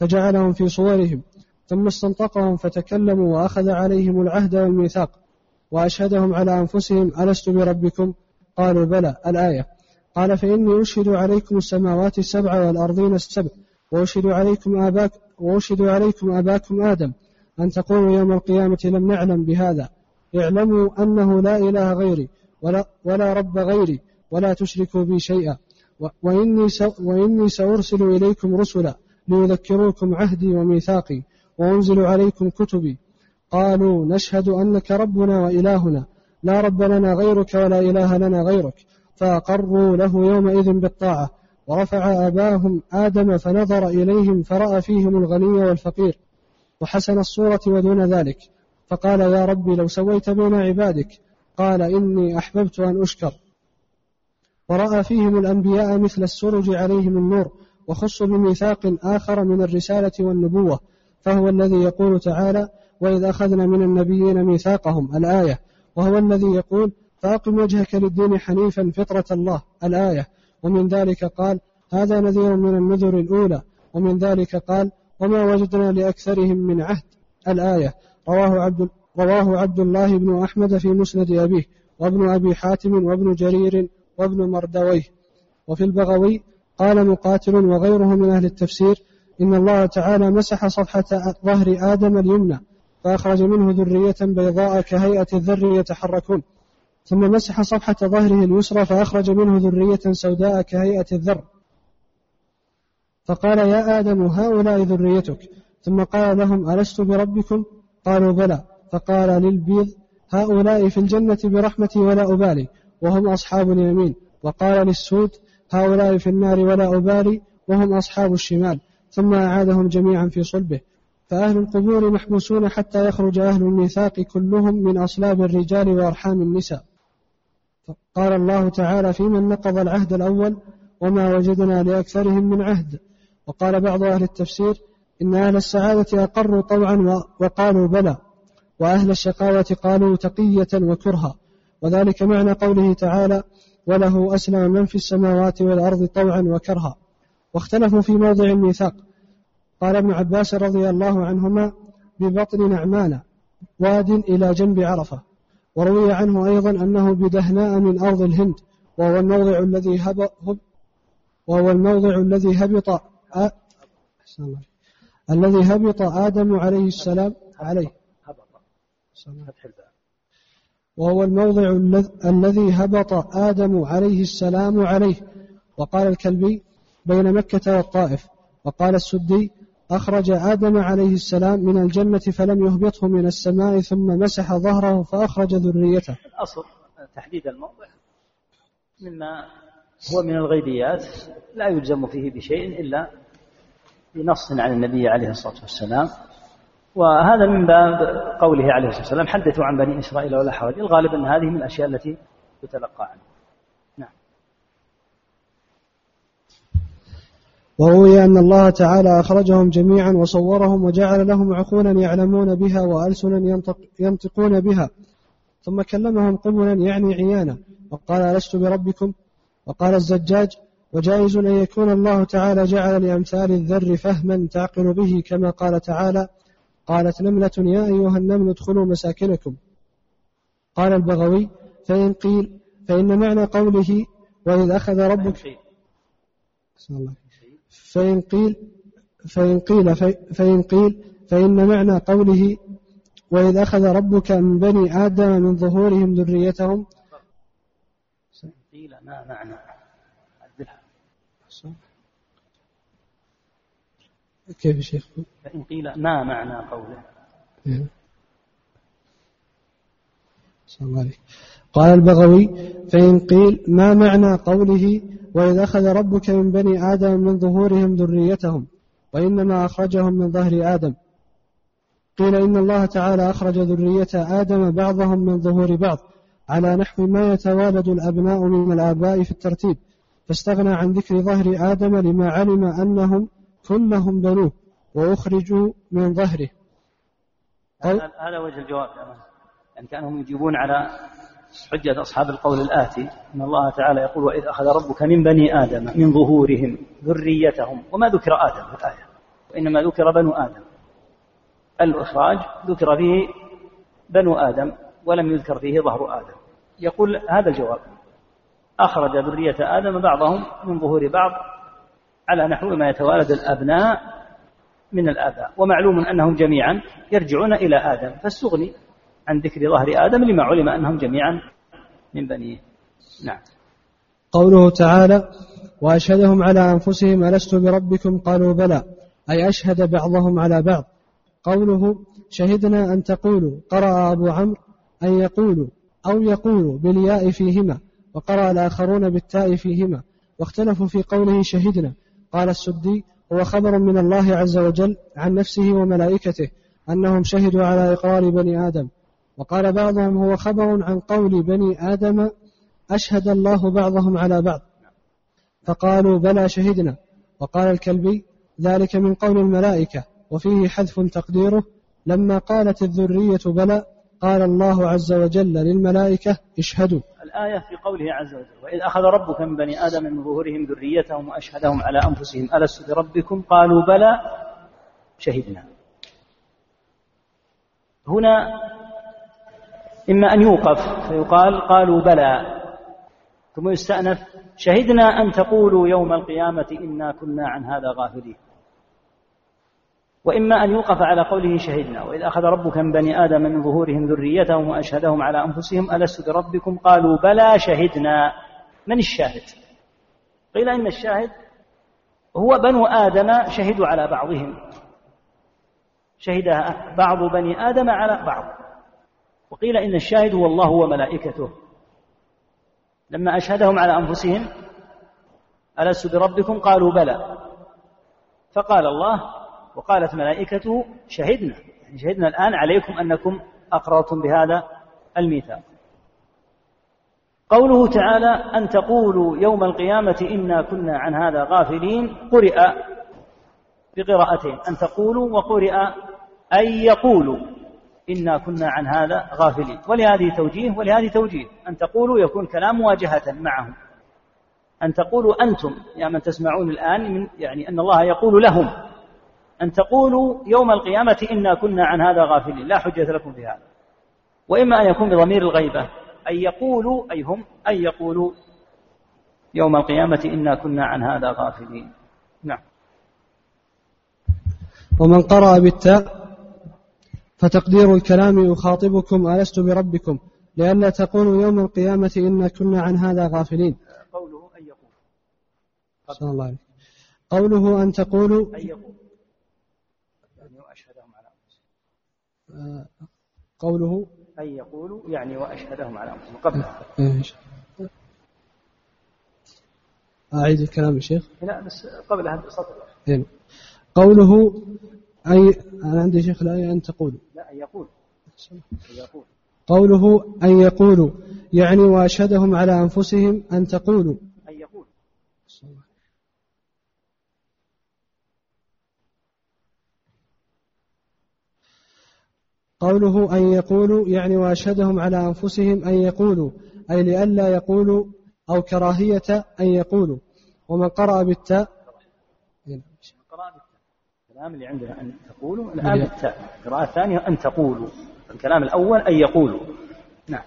Speaker 1: فجعلهم في صورهم ثم استنطقهم فتكلموا وأخذ عليهم العهد والميثاق وأشهدهم على أنفسهم ألست بربكم؟ قالوا بلى الآية. قال فإني أشهد عليكم السماوات السبع والأرضين السبع وأشهد عليكم آباك وأشهد عليكم أباكم آدم. أن تقولوا يوم القيامة لم نعلم بهذا. اعلموا أنه لا إله غيري ولا, ولا رب غيري. ولا تشركوا بي شيئا. وإني, وإني سأرسل إليكم رسلا ليذكروكم عهدي وميثاقي وأنزل عليكم كتبي. قالوا نشهد أنك ربنا وإلهنا. لا رب لنا غيرك ولا إله لنا غيرك. فأقروا له يومئذ بالطاعة. ورفع أباهم آدم فنظر إليهم فرأى فيهم الغني والفقير. وحسن الصورة ودون ذلك. فقال يا ربي لو سويت بين عبادك. قال إني أحببت أن أشكر. ورأى فيهم الأنبياء مثل السرج عليهم النور وخصوا بميثاق آخر من الرسالة والنبوة فهو الذي يقول تعالى وإذ أخذنا من النبيين ميثاقهم الآية وهو الذي يقول فأقم وجهك للدين حنيفا فطرة الله الآية ومن ذلك قال هذا نذير من النذر الأولى ومن ذلك قال وما وجدنا لأكثرهم من عهد الآية رواه عبد رواه عبد الله بن أحمد في مسند أبيه وابن أبي حاتم وابن جرير وابن مردويه وفي البغوي قال مقاتل وغيره من أهل التفسير إن الله تعالى مسح صفحة ظهر آدم اليمنى فأخرج منه ذرية بيضاء كهيئة الذر يتحركون. ثم مسح صفحة ظهره اليسرى فأخرج منه ذرية سوداء كهيئة الذر. فقال يا آدم هؤلاء ذريتك. ثم قال لهم ألست بربكم؟ قالوا بلى. فقال للبيض هؤلاء في الجنة برحمتي ولا أبالي. وهم أصحاب اليمين. وقال للسود هؤلاء في النار ولا أبالي وهم أصحاب الشمال. ثم أعادهم جميعا في صلبه. فأهل القبور محبوسون حتى يخرج أهل الميثاق كلهم من أصلاب الرجال وأرحام النساء. قال الله تعالى في من نقض العهد الأول وما وجدنا لأكثرهم من عهد؟ وقال بعض أهل التفسير إن أهل السعادة أقروا طوعا وقالوا بلى وأهل الشقاوة قالوا تقية وكرها. وذلك معنى قوله تعالى وله أسلم من في السماوات والأرض طوعا وكرها. واختلفوا في موضع الميثاق. قال ابن عباس رضي الله عنهما ببطن نعمان واد إلى جنب عرفة. وروي عنه أيضا أنه بدهناء من أرض الهند وهو الموضع الذي هب وهو الموضع الذي هبط. الذي هبط آدم عليه السلام عليه. وهو الموضع الذي هبط آدم عليه السلام عليه. وقال الكلبي بين مكة والطائف. وقال السدي أخرج آدم عليه السلام من الجنة فلم يهبطه من السماء ثم مسح ظهره فأخرج ذريته.
Speaker 2: الأصل تحديد الموضع. مما هو من الغيبيات لا يلزم فيه بشيء إلا بنص عن النبي عليه الصلاة والسلام. وهذا من باب قوله عليه الصلاة والسلام حدثوا عن بني إسرائيل ولا حرج الغالب أن هذه من الأشياء التي تتلقى عنه.
Speaker 1: وروي أن الله تعالى أخرجهم جميعا وصورهم وجعل لهم عقولا يعلمون بها وألسنا ينطق ينطقون بها. ثم كلمهم قبلا يعني عيانا. وقال ألست بربكم؟ وقال الزجاج وجائز أن يكون الله تعالى جعل لأمثال الذر فهما تعقل به كما قال تعالى قالت نملة يا أيها النمل ادخلوا مساكنكم. قال البغوي فإن قيل فإن معنى قوله وإذ أخذ ربك فإن قيل. فإن قيل فإن قيل فإن معنى قوله وإذ أخذ ربك من بني آدم من ظهورهم ذريتهم.
Speaker 2: قيل ما معنى
Speaker 1: كيف شيخ؟
Speaker 2: فإن قيل ما معنى قوله؟ إيه.
Speaker 1: قال البغوي فإن قيل ما معنى قوله وإذ أخذ ربك من بني آدم من ظهورهم ذريتهم وإنما أخرجهم من ظهر آدم قيل إن الله تعالى أخرج ذرية آدم بعضهم من ظهور بعض على نحو ما يتوالد الأبناء من الآباء في الترتيب فاستغنى عن ذكر ظهر آدم لما علم أنهم كلهم بنوه وأخرجوا من ظهره.
Speaker 2: هذا وجه الجواب. يعني كأنهم يجيبون على حجة أصحاب القول الآتي أن الله تعالى يقول وإذ أخذ ربك من بني آدم من ظهورهم ذريتهم. وما ذكر آدم في الآية وإنما ذكر بنو آدم. الإخراج ذكر فيه بنو آدم ولم يذكر فيه ظهر آدم. يقول هذا الجواب أخرج ذرية آدم بعضهم من ظهور بعض على نحو ما يتوالد الأبناء من الآباء ومعلوم أنهم جميعا يرجعون إلى آدم. فاستغني عن ذكر ظهر آدم لما علم أنهم جميعا من بنيه. نعم.
Speaker 1: قوله تعالى وأشهدهم على أنفسهم ألست بربكم؟ قالوا بلى. أي أشهد بعضهم على بعض. قوله شهدنا أن تقولوا. قرأ أبو عمرو أن يقولوا أو يقولوا بالياء فيهما وقرأ الآخرون بالتاء فيهما واختلفوا في قوله شهدنا. قال السدي هو خبر من الله عز وجل عن نفسه وملائكته أنهم شهدوا على إقرار بني آدم. وقال بعضهم هو خبر عن قول بني آدم أشهد الله بعضهم على بعض. فقالوا بلى شهدنا. وقال الكلبي ذلك من قول الملائكة وفيه حذف تقديره. لما قالت الذرية بلى قال الله عز وجل للملائكة اشهدوا.
Speaker 2: الآية في قوله عز وجل وإذ أخذ ربك من بني آدم من ظهورهم ذريتهم وأشهدهم على أنفسهم ألست بربكم؟ قالوا بلى شهدنا. هنا إما أن يوقف فيقال قالوا بلى. ثم يستأنف شهدنا أن تقولوا يوم القيامة إنا كنا عن هذا غافلين. وإما أن يوقف على قوله شهدنا وإذ أخذ ربك من بني آدم من ظهورهم ذريتهم وأشهدهم على أنفسهم ألست بربكم؟ قالوا بلى شهدنا. من الشاهد؟ قيل إن الشاهد هو بنو آدم شهدوا على بعضهم. شهد بعض بني آدم على بعض. وقيل إن الشاهد هو الله وملائكته. لما أشهدهم على أنفسهم ألست بربكم؟ قالوا بلى. فقال الله وقالت ملائكته شهدنا يعني شهدنا الآن عليكم أنكم أقررتم بهذا الميثاق. قوله تعالى أن تقولوا يوم القيامة إنا كنا عن هذا غافلين قرئ بقراءتين أن تقولوا وقرئ أن يقولوا إنا كنا عن هذا غافلين. ولهذه توجيه ولهذه توجيه أن تقولوا يكون كلام مواجهة معهم. أن تقولوا أنتم يا من تسمعون الآن من يعني أن الله يقول لهم. أن تقولوا يوم القيامة إنا كنا عن هذا غافلين لا حجة لكم في هذا. وإما أن يكون بضمير الغيبة أن يقولوا أي هم أن يقولوا يوم القيامة إنا كنا عن هذا غافلين. نعم.
Speaker 1: ومن قرأ بالتاء فتقدير الكلام أخاطبكم ألست بربكم لئلا تقولوا يوم القيامة إنا كنا عن هذا غافلين.
Speaker 2: قوله أن يقول.
Speaker 1: الله عليه قوله أن تقولوا
Speaker 2: أن يقول يعني وأشهدهم على أنفسهم
Speaker 1: آه، قوله؟
Speaker 2: أن يقولوا يعني وأشهدهم على أنفسهم. قبلها
Speaker 1: إيش؟ أعيد الكلام يا شيخ؟
Speaker 2: لا بس قبلها بسطر
Speaker 1: إيه. قوله أي أنا عندي شيخ الآية أن تقولوا
Speaker 2: لا أن يقول.
Speaker 1: قوله أن يقولوا يعني وأشهدهم على أنفسهم أن تقولوا
Speaker 2: أن يقول
Speaker 1: قوله أن يقولوا يعني وأشهدهم على أنفسهم أن يقولوا أي لئلا يقولوا أو كراهية أن يقولوا. ومن قرأ بالتاء
Speaker 2: الكلام اللي عندنا أن تقولوا الآن بالتاء. القراءة الثانية أن تقولوا. الكلام الأول أن يقولوا. نعم.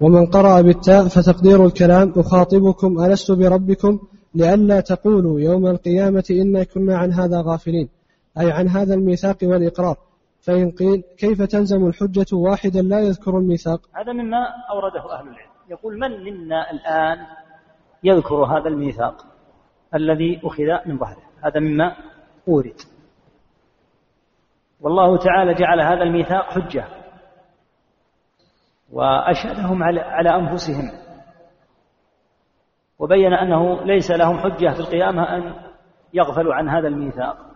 Speaker 1: ومن قرأ بالتاء فتقدير الكلام أخاطبكم ألست بربكم لئلا تقولوا يوم القيامة إنا كنا عن هذا غافلين. أي عن هذا الميثاق والإقرار. فإن قيل كيف تلزم الحجة واحدا لا يذكر الميثاق؟
Speaker 2: هذا مما أورده أهل العلم. يقول من منا الآن يذكر هذا الميثاق الذي أخذ من ظهره؟ هذا مما أورد. والله تعالى جعل هذا الميثاق حجة وأشهدهم على أنفسهم. وبين أنه ليس لهم حجة في القيامة أن يغفلوا عن هذا الميثاق.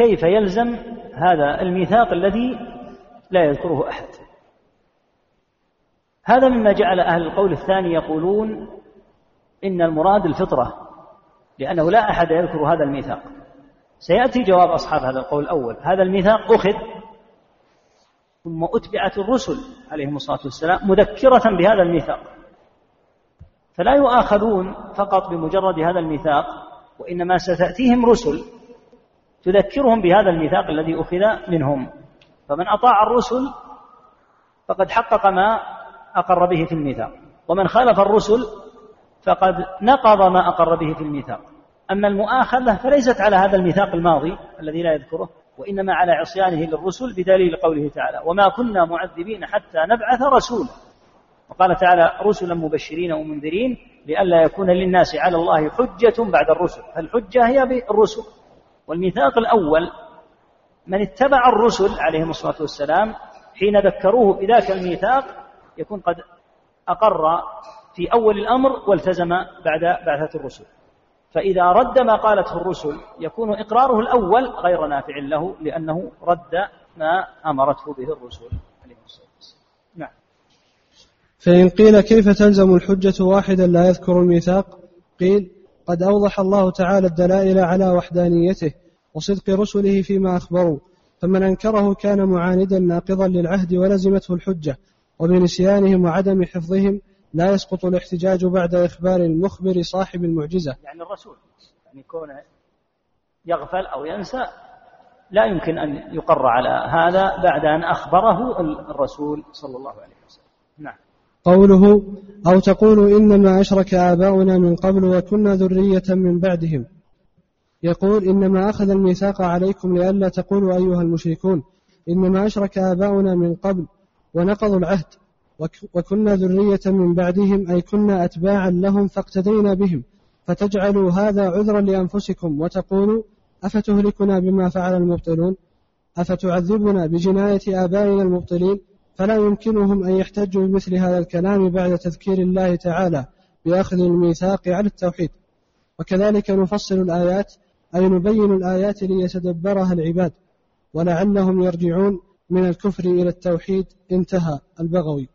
Speaker 2: كيف يلزم هذا الميثاق الذي لا يذكره أحد؟ هذا مما جعل أهل القول الثاني يقولون إن المراد الفطرة لأنه لا أحد يذكر هذا الميثاق. سيأتي جواب أصحاب هذا القول الأول. هذا الميثاق أخذ ثم أتبعت الرسل عليهم الصلاة والسلام مذكرة بهذا الميثاق. فلا يؤاخذون فقط بمجرد هذا الميثاق وإنما ستأتيهم رسل تذكرهم بهذا الميثاق الذي أخذ منهم. فمن أطاع الرسل فقد حقق ما أقر به في الميثاق. ومن خالف الرسل فقد نقض ما أقر به في الميثاق. أما المؤاخذة فليست على هذا الميثاق الماضي الذي لا يذكره وإنما على عصيانه للرسل بدليل قوله تعالى وما كنا معذبين حتى نبعث رسولا وقال تعالى رسلا مبشرين ومنذرين لئلا يكون للناس على الله حجة بعد الرسل فالحجة هي بالرسل. والميثاق الأول من اتبع الرسل عليهم الصلاة والسلام حين ذكروه بذاك الميثاق يكون قد أقر في أول الأمر والتزم بعد بعثة الرسل. فإذا رد ما قالته الرسل يكون إقراره الأول غير نافع له لأنه رد ما أمرته به الرسل عليه الصلاة والسلام. نعم.
Speaker 1: فإن قيل كيف تلزم الحجة واحدا لا يذكر الميثاق؟ قيل قد أوضح الله تعالى الدلائل على وحدانيته وصدق رسله فيما أخبروا فمن أنكره كان معاندا ناقضا للعهد ولزمته الحجة وبنسيانهم وعدم حفظهم لا يسقط الاحتجاج بعد إخبار المخبر صاحب المعجزة.
Speaker 2: يعني الرسول يعني كونه يغفل أو ينسى لا يمكن أن يقر على هذا بعد أن أخبره الرسول صلى الله عليه وسلم. نعم.
Speaker 1: قوله أو تقول إنما أشرك آباؤنا من قبل وكنا ذرية من بعدهم. يقول إنما أخذ الميثاق عليكم لئلا تقولوا أيها المشركون إنما أشرك آباؤنا من قبل ونقضوا العهد وكنا ذرية من بعدهم أي كنا أتباعا لهم فاقتدينا بهم فتجعلوا هذا عذرا لأنفسكم وتقولوا أفتهلكنا بما فعل المبطلون أفتعذبنا بجناية آبائنا المبطلين فلا يمكنهم أن يحتجوا بمثل هذا الكلام بعد تذكير الله تعالى بأخذ الميثاق على التوحيد. وكذلك نفصل الآيات أي نبين الآيات ليتدبرها العباد ولعلهم يرجعون من الكفر إلى التوحيد انتهى البغوي.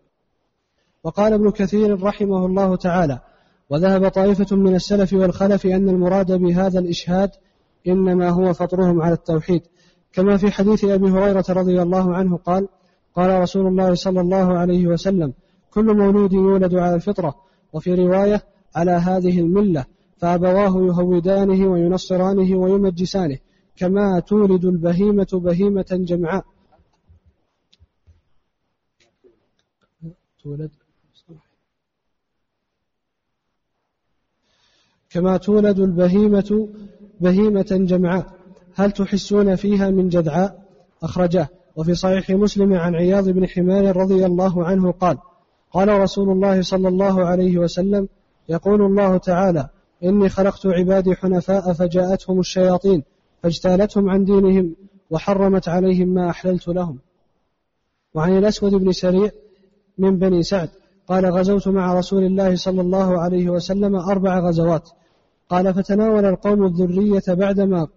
Speaker 1: وقال ابن كثير رحمه الله تعالى وذهب طائفة من السلف والخلف أن المراد بهذا الإشهاد إنما هو فطرهم على التوحيد. كما في حديث أبي هريرة رضي الله عنه قال قال رسول الله صلى الله عليه وسلم كل مولود يولد على الفطرة وفي رواية على هذه الملة فأبواه يهودانه وينصرانه ويمجسانه كما تولد البهيمة بهيمة جمعاء. تولد. كما تولد البهيمة بهيمة جمعاء. هل تحسون فيها من جذعاء؟ أخرجاه. وفي صحيح مسلم عن عياض بن حمار رضي الله عنه قال قال رسول الله صلى الله عليه وسلم يقول الله تعالى إني خلقت عبادي حنفاء فجاءتهم الشياطين فاجتالتهم عن دينهم وحرمت عليهم ما أحللت لهم. وعن الأسود بن سريع من بني سعد قال غزوت مع رسول الله صلى الله عليه وسلم أربع غزوات. قال فتناول القوم الذرية بعدما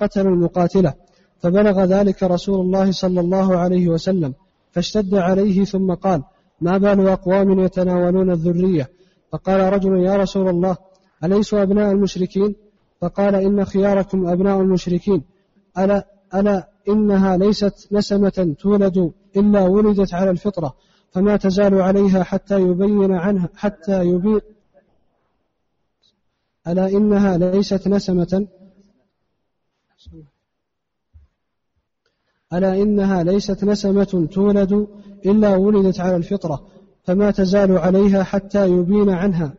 Speaker 1: قتلوا المقاتلة. فبلغ ذلك رسول الله صلى الله عليه وسلم فاشتد عليه ثم قال ما بال أقوام يتناولون الذرية؟ فقال رجل يا رسول الله أليسوا أبناء المشركين؟ فقال إن خياركم أبناء المشركين ألا, ألا إنها ليست نسمة تولد إلا ولدت على الفطرة فما تزال عليها حتى يبين عنها حتى يبين ألا إنها ليست نسمة؟ ألا إنها ليست نسمة تولد إلا ولدت على الفطرة فما تزال عليها حتى يبين عنها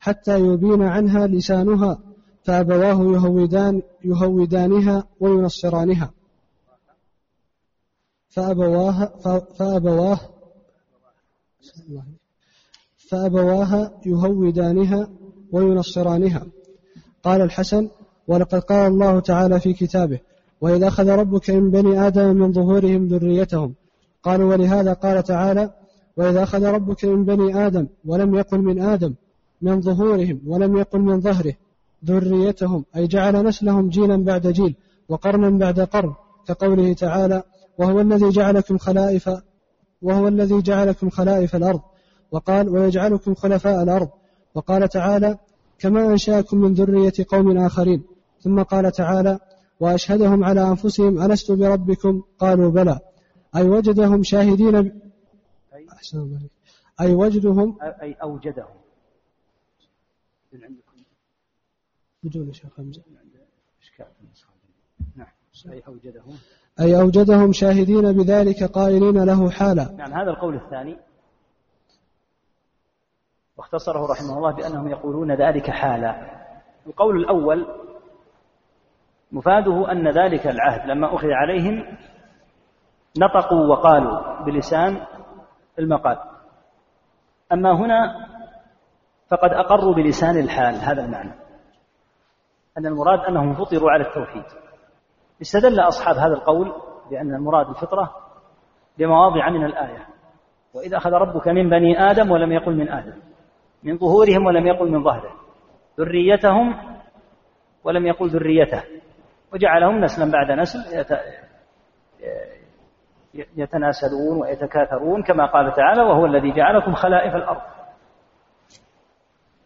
Speaker 1: حتى يبين عنها لسانها فأبواه يهودان يهودانها وينصرانها. فأبواها فأبواه فأبواها يهودانها وينصرانها. قال الحسن ولقد قال الله تعالى في كتابه وإذا أخذ ربك من بني آدم من ظهورهم ذريتهم. قالوا ولهذا قال تعالى وإذا أخذ ربك من بني آدم ولم يقل من آدم من ظهورهم ولم يقل من ظهره ذريتهم أي جعل نسلهم جيلا بعد جيل وقرنا بعد قرن كقوله تعالى وهو الذي جعلكم خلائف وهو الذي جعلكم خلائف الأرض. وقال ويجعلكم خلفاء الأرض. وقال تعالى كما أنشأكم من ذرية قوم آخرين. ثم قال تعالى وأشهدهم على أنفسهم ألست بربكم؟ قالوا بلى. أي وجدهم شاهدين ب... أحسن أي وجدهم؟
Speaker 2: أي أوجدهم.
Speaker 1: من عندكم؟ بدون شيخ حمزة.
Speaker 2: نعم. أي أوجدهم؟
Speaker 1: أي أوجدهم شاهدين بذلك قائلين له حالا.
Speaker 2: نعم هذا القول الثاني. واختصره رحمه الله بأنهم يقولون ذلك حالا. القول الأول مفاده أن ذلك العهد لما أخذ عليهم نطقوا وقالوا بلسان المقال. أما هنا فقد أقروا بلسان الحال هذا المعنى. أن المراد أنهم فطروا على التوحيد. استدل أصحاب هذا القول بأن المراد الفطرة بمواضع من الآية. وإذا أخذ ربك من بني آدم ولم يقل من آدم من ظهورهم ولم يقل من ظهره. ذريتهم ولم يقل ذريته. وجعلهم نسلا بعد نسل يتناسلون ويتكاثرون كما قال تعالى وهو الذي جعلكم خلائف الأرض.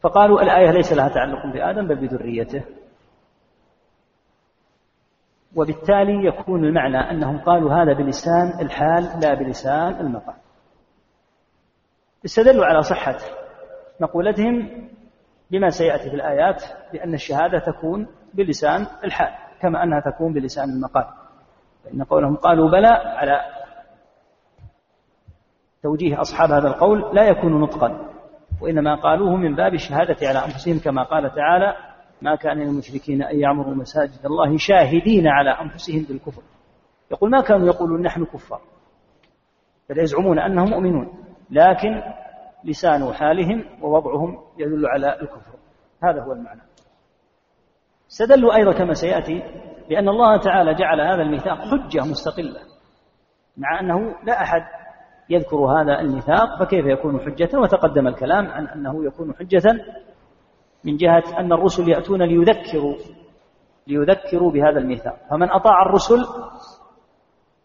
Speaker 2: فقالوا الآية ليس لها تعلق بآدم بل بذريته. وبالتالي يكون المعنى أنهم قالوا هذا بلسان الحال لا بلسان المقام استدلوا على صحة مقولتهم بما سيأتي في الآيات بأن الشهادة تكون بلسان الحال. كما أنها تكون بلسان المقال. فإن قولهم قالوا بلى على توجيه أصحاب هذا القول لا يكون نطقا وإنما قالوه من باب الشهادة على أنفسهم كما قال تعالى ما كان للمشركين أن يعمروا مساجد الله شاهدين على أنفسهم بالكفر يقول ما كانوا يقولون نحن كفار بل يزعمون أنهم مؤمنون لكن لسان حالهم ووضعهم يدل على الكفر هذا هو المعنى. استدلوا أيضا كما سيأتي بأن الله تعالى جعل هذا الميثاق حجة مستقلة مع أنه لا أحد يذكر هذا الميثاق فكيف يكون حجة؟ وتقدم الكلام عن أنه يكون حجة من جهة أن الرسل يأتون ليذكروا ليذكروا بهذا الميثاق. فمن أطاع الرسل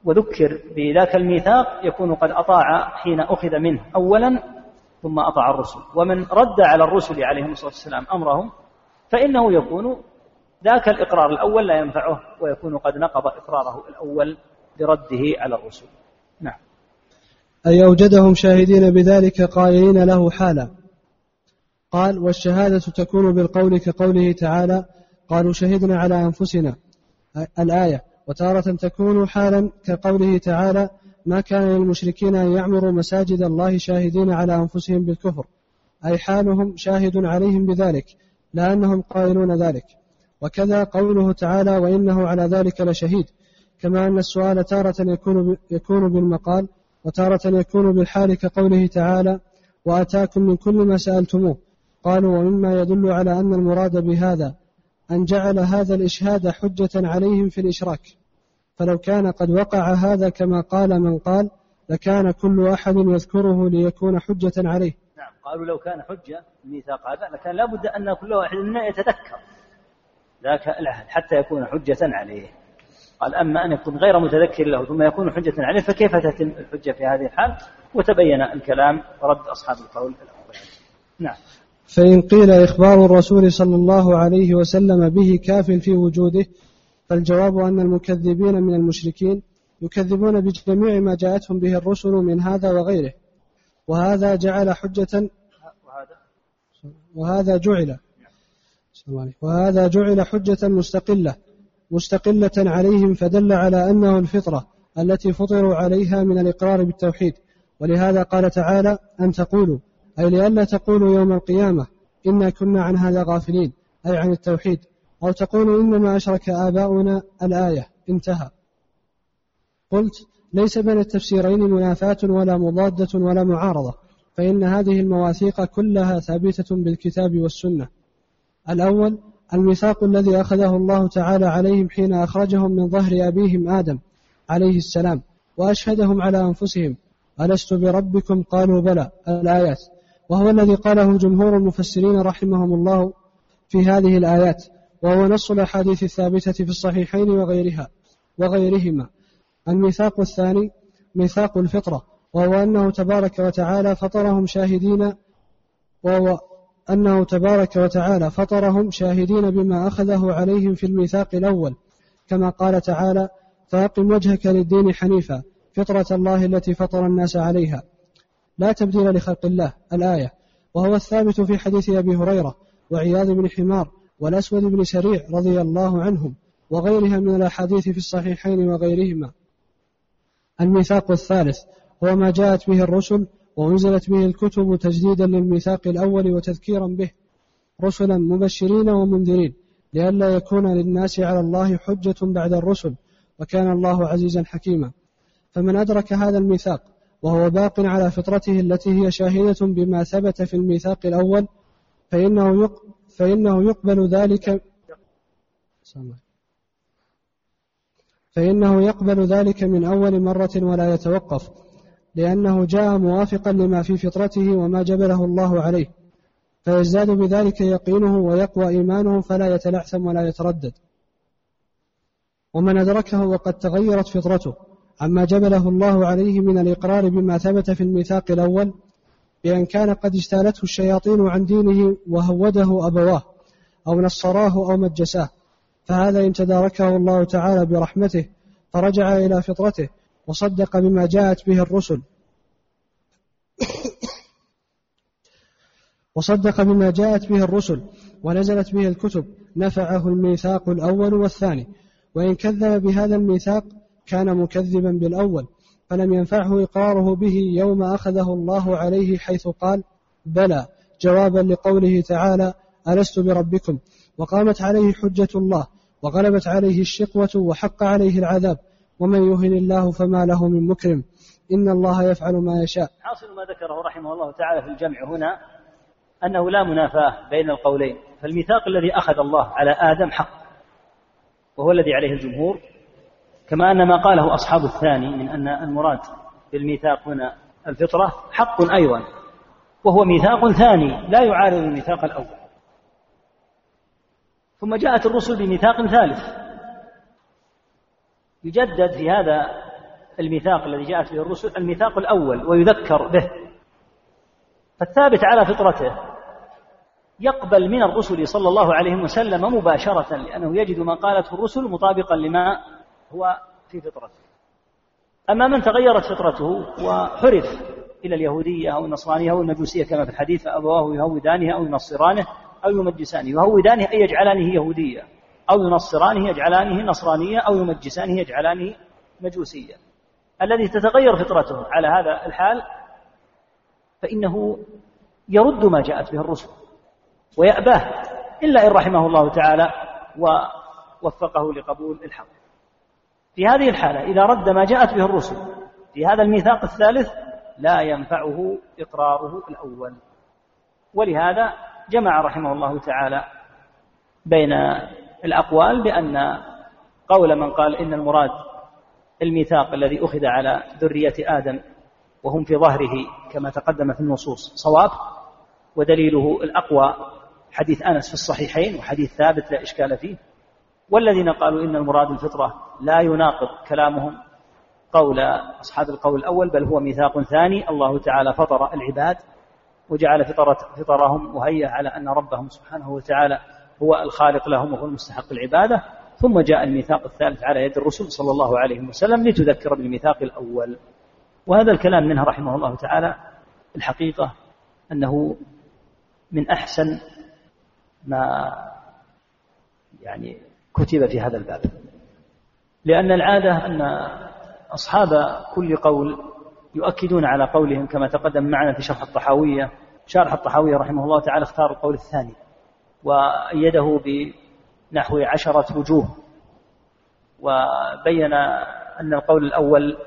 Speaker 2: وذكر بذاك الميثاق يكون قد أطاع حين أخذ منه أولا ثم أطاع الرسل. ومن رد على الرسل عليهم الصلاة والسلام أمرهم فإنه يكون ذاك الإقرار الأول لا ينفعه ويكون قد نقض إقراره الأول برده على الرسل نعم.
Speaker 1: أي أوجدهم شاهدين بذلك قائلين له حالا. قال والشهادة تكون بالقول كقوله تعالى قالوا شهدنا على أنفسنا. الآية وتارة تكون حالا كقوله تعالى ما كان للمشركين أن يعمروا مساجد الله شاهدين على أنفسهم بالكفر. أي حالهم شاهد عليهم بذلك لأنهم قائلون ذلك. وكذا قوله تعالى وإنه على ذلك لشهيد كما أن السؤال تارة يكون يكون بالمقال وتارة يكون بالحال كقوله تعالى وأتاكم من كل ما سألتموه قالوا ومما يدل على أن المراد بهذا أن جعل هذا الإشهاد حجة عليهم في الإشراك فلو كان قد وقع هذا كما قال من قال لكان كل أحد يذكره ليكون حجة عليه.
Speaker 2: نعم قالوا لو كان حجة الميثاق هذا لكان لابد أن كل واحد منا يتذكر. ذاك العهد حتى يكون حجة عليه. قال أما أن يكون غير متذكر له ثم يكون حجة عليه فكيف تتم الحجة في هذه الحال؟ وتبين الكلام ورد أصحاب القول الأول نعم.
Speaker 1: فإن قيل إخبار الرسول صلى الله عليه وسلم به كاف في وجوده فالجواب أن المكذبين من المشركين يكذبون بجميع ما جاءتهم به الرسل من هذا وغيره وهذا جعل حجة وهذا جعل وهذا جعل حجة مستقلة مستقلة عليهم فدل على أنه الفطرة التي فطروا عليها من الإقرار بالتوحيد. ولهذا قال تعالى أن تقولوا؟ أي لئلا تقولوا يوم القيامة إنا كنا عن هذا غافلين أي عن التوحيد. أو تقولوا إنما أشرك آباؤنا الآية انتهى. قلت ليس بين التفسيرين منافاة ولا مضادة ولا معارضة فإن هذه المواثيق كلها ثابتة بالكتاب والسنة. الأول الميثاق الذي أخذه الله تعالى عليهم حين أخرجهم من ظهر أبيهم آدم عليه السلام وأشهدهم على أنفسهم ألست بربكم؟ قالوا بلى الآيات. وهو الذي قاله جمهور المفسرين رحمهم الله في هذه الآيات وهو نص الأحاديث الثابتة في الصحيحين وغيرها وغيرهما. الميثاق الثاني ميثاق الفطرة وهو أنه تبارك وتعالى فطرهم شاهدين وهو أنه تبارك وتعالى فطرهم شاهدين بما أخذه عليهم في الميثاق الأول كما قال تعالى فأقم وجهك للدين حنيفا فطرة الله التي فطر الناس عليها. لا تبديل لخلق الله الآية. وهو الثابت في حديث أبي هريرة وعياض بن حمار والأسود بن سريع رضي الله عنهم وغيرها من الأحاديث في الصحيحين وغيرهما. الميثاق الثالث هو ما جاءت به الرسل وأنزلت به الكتب تجديدا للميثاق الأول وتذكيرا به رسلا مبشرين ومنذرين لئلا يكون للناس على الله حجة بعد الرسل وكان الله عزيزا حكيما. فمن أدرك هذا الميثاق وهو باق على فطرته التي هي شاهدة بما ثبت في الميثاق الأول فإنه يق فإنه يقبل ذلك فإنه يقبل ذلك من أول مرة ولا يتوقف. لأنه جاء موافقا لما في فطرته وما جبله الله عليه فيزداد بذلك يقينه ويقوى إيمانه فلا يتلعثم ولا يتردد. ومن أدركه وقد تغيرت فطرته عما جبله الله عليه من الإقرار بما ثبت في الميثاق الأول بأن كان قد اجتالته الشياطين عن دينه وهوده أبواه أو نصراه أو مجساه فهذا إن تداركه الله تعالى برحمته فرجع إلى فطرته وصدق بما جاءت به الرسل. وصدق بما جاءت به الرسل ونزلت به الكتب نفعه الميثاق الأول والثاني. وإن كذب بهذا الميثاق كان مكذبا بالأول فلم ينفعه إقراره به يوم أخذه الله عليه حيث قال بلى جوابا لقوله تعالى ألست بربكم؟ وقامت عليه حجة الله وغلبت عليه الشقوة وحق عليه العذاب. ومن يهن الله فما له من مكرم. إن الله يفعل ما يشاء.
Speaker 2: حاصل ما ذكره رحمه الله تعالى في الجمع هنا أنه لا منافاة بين القولين فالميثاق الذي أخذ الله على آدم حق وهو الذي عليه الجمهور كما أن ما قاله أصحاب الثاني من أن المراد بالميثاق هنا الفطرة حق أيضا وهو ميثاق ثاني لا يعارض الميثاق الأول. ثم جاءت الرسل بميثاق ثالث. يجدد في هذا الميثاق الذي جاءت به الرسل الميثاق الأول ويذكر به. فالثابت على فطرته يقبل من الرسل صلى الله عليه وسلم مباشرة لأنه يجد ما قالته الرسل مطابقا لما هو في فطرته. أما من تغيرت فطرته وحرف إلى اليهودية أو النصرانية أو المجوسية كما في الحديث فأبواه يهودانه أو ينصرانه أو يمجسانه يهودانه أي يجعلانه يهودية. أو ينصرانه يجعلانه نصرانية أو يمجسانه يجعلانه مجوسية. الذي تتغير فطرته على هذا الحال فإنه يرد ما جاءت به الرسل ويأباه إلا إن رحمه الله تعالى ووفقه لقبول الحق. في هذه الحالة إذا رد ما جاءت به الرسل في هذا الميثاق الثالث لا ينفعه إقراره الأول. ولهذا جمع رحمه الله تعالى بين الأقوال بأن قول من قال إن المراد الميثاق الذي أخذ على ذرية آدم وهم في ظهره كما تقدم في النصوص صواب ودليله الأقوى حديث أنس في الصحيحين وحديث ثابت لا إشكال فيه. والذين قالوا إن المراد الفطرة لا يناقض كلامهم قول أصحاب القول الأول بل هو ميثاق ثاني الله تعالى فطر العباد وجعل فطرة فطرهم مهيئة على أن ربهم سبحانه وتعالى هو الخالق لهم وهو المستحق العبادة ثم جاء الميثاق الثالث على يد الرسل صلى الله عليه وسلم لتذكر بالميثاق الأول. وهذا الكلام منها رحمه الله تعالى الحقيقة أنه من أحسن ما يعني كتب في هذا الباب. لأن العادة أن أصحاب كل قول يؤكدون على قولهم كما تقدم معنا في شرح الطحاوية. شارح الطحاوية رحمه الله تعالى اختار القول الثاني. وأيده بنحو عشرة وجوه. وبين أن القول الأول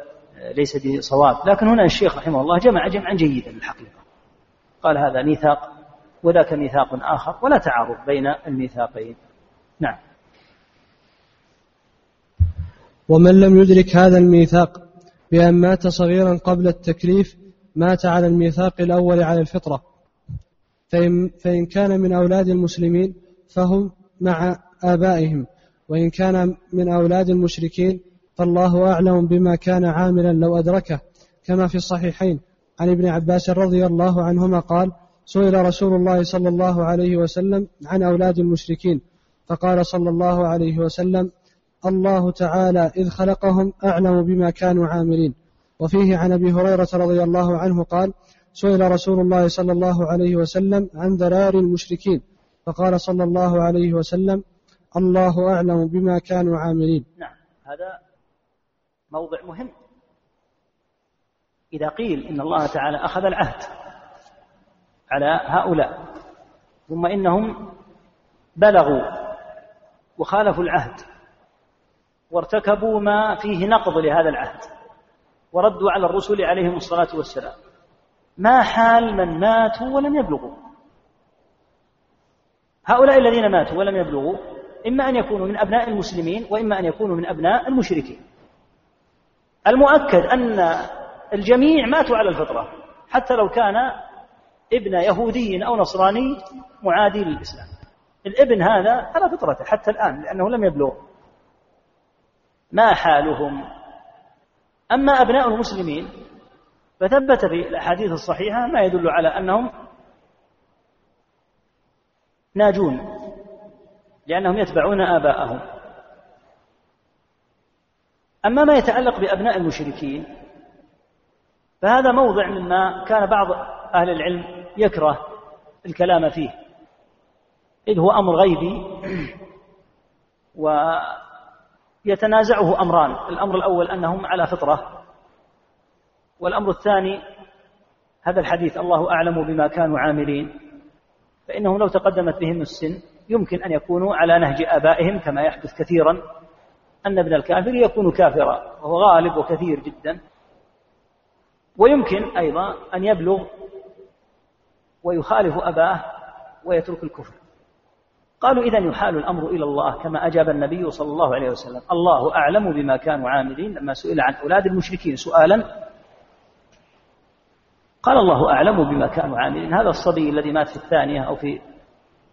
Speaker 2: ليس بصواب. لكن هنا الشيخ رحمه الله جمع جمعا جيدا الحقيقة. قال هذا ميثاق وذاك ميثاق آخر ولا تعارض بين الميثاقين. نعم.
Speaker 1: ومن لم يدرك هذا الميثاق بأن مات صغيرا قبل التكليف مات على الميثاق الأول على الفطرة. فإن, فإن كان من أولاد المسلمين فهم مع آبائهم وإن كان من أولاد المشركين فالله أعلم بما كان عاملا لو أدركه. كما في الصحيحين عن ابن عباس رضي الله عنهما قال سئل رسول الله صلى الله عليه وسلم عن أولاد المشركين فقال صلى الله عليه وسلم الله تعالى إذ خلقهم أعلم بما كانوا عاملين. وفيه عن أبي هريرة رضي الله عنه قال سئل رسول الله صلى الله عليه وسلم عن ذرار المشركين فقال صلى الله عليه وسلم الله أعلم بما كانوا عاملين.
Speaker 2: نعم هذا موضع مهم. إذا قيل إن الله تعالى أخذ العهد على هؤلاء ثم إنهم بلغوا وخالفوا العهد وارتكبوا ما فيه نقض لهذا العهد وردوا على الرسل عليهم الصلاة والسلام. ما حال من ماتوا ولم يبلغوا. هؤلاء الذين ماتوا ولم يبلغوا إما أن يكونوا من أبناء المسلمين وإما أن يكونوا من أبناء المشركين. المؤكد أن الجميع ماتوا على الفطرة حتى لو كان ابن يهودي أو نصراني معادي للإسلام. الابن هذا على فطرته حتى الآن لأنه لم يبلغ. ما حالهم؟ أما أبناء المسلمين فثبت في الأحاديث الصحيحة ما يدل على أنهم ناجون لأنهم يتبعون آباءهم. أما ما يتعلق بأبناء المشركين فهذا موضع مما كان بعض أهل العلم يكره الكلام فيه. إذ هو أمر غيبي ويتنازعه أمران. الأمر الأول أنهم على فطرة. والأمر الثاني هذا الحديث الله أعلم بما كانوا عاملين فإنهم لو تقدمت بهم السن يمكن أن يكونوا على نهج آبائهم كما يحدث كثيرا أن ابن الكافر يكون كافرا وهو غالب وكثير جدا ويمكن أيضا أن يبلغ ويخالف أباه ويترك الكفر. قالوا إذا يحال الأمر إلى الله كما أجاب النبي صلى الله عليه وسلم. الله أعلم بما كانوا عاملين لما سئل عن أولاد المشركين سؤالا قال الله أعلم بما كانوا عاملين. هذا الصبي الذي مات في الثانية أو في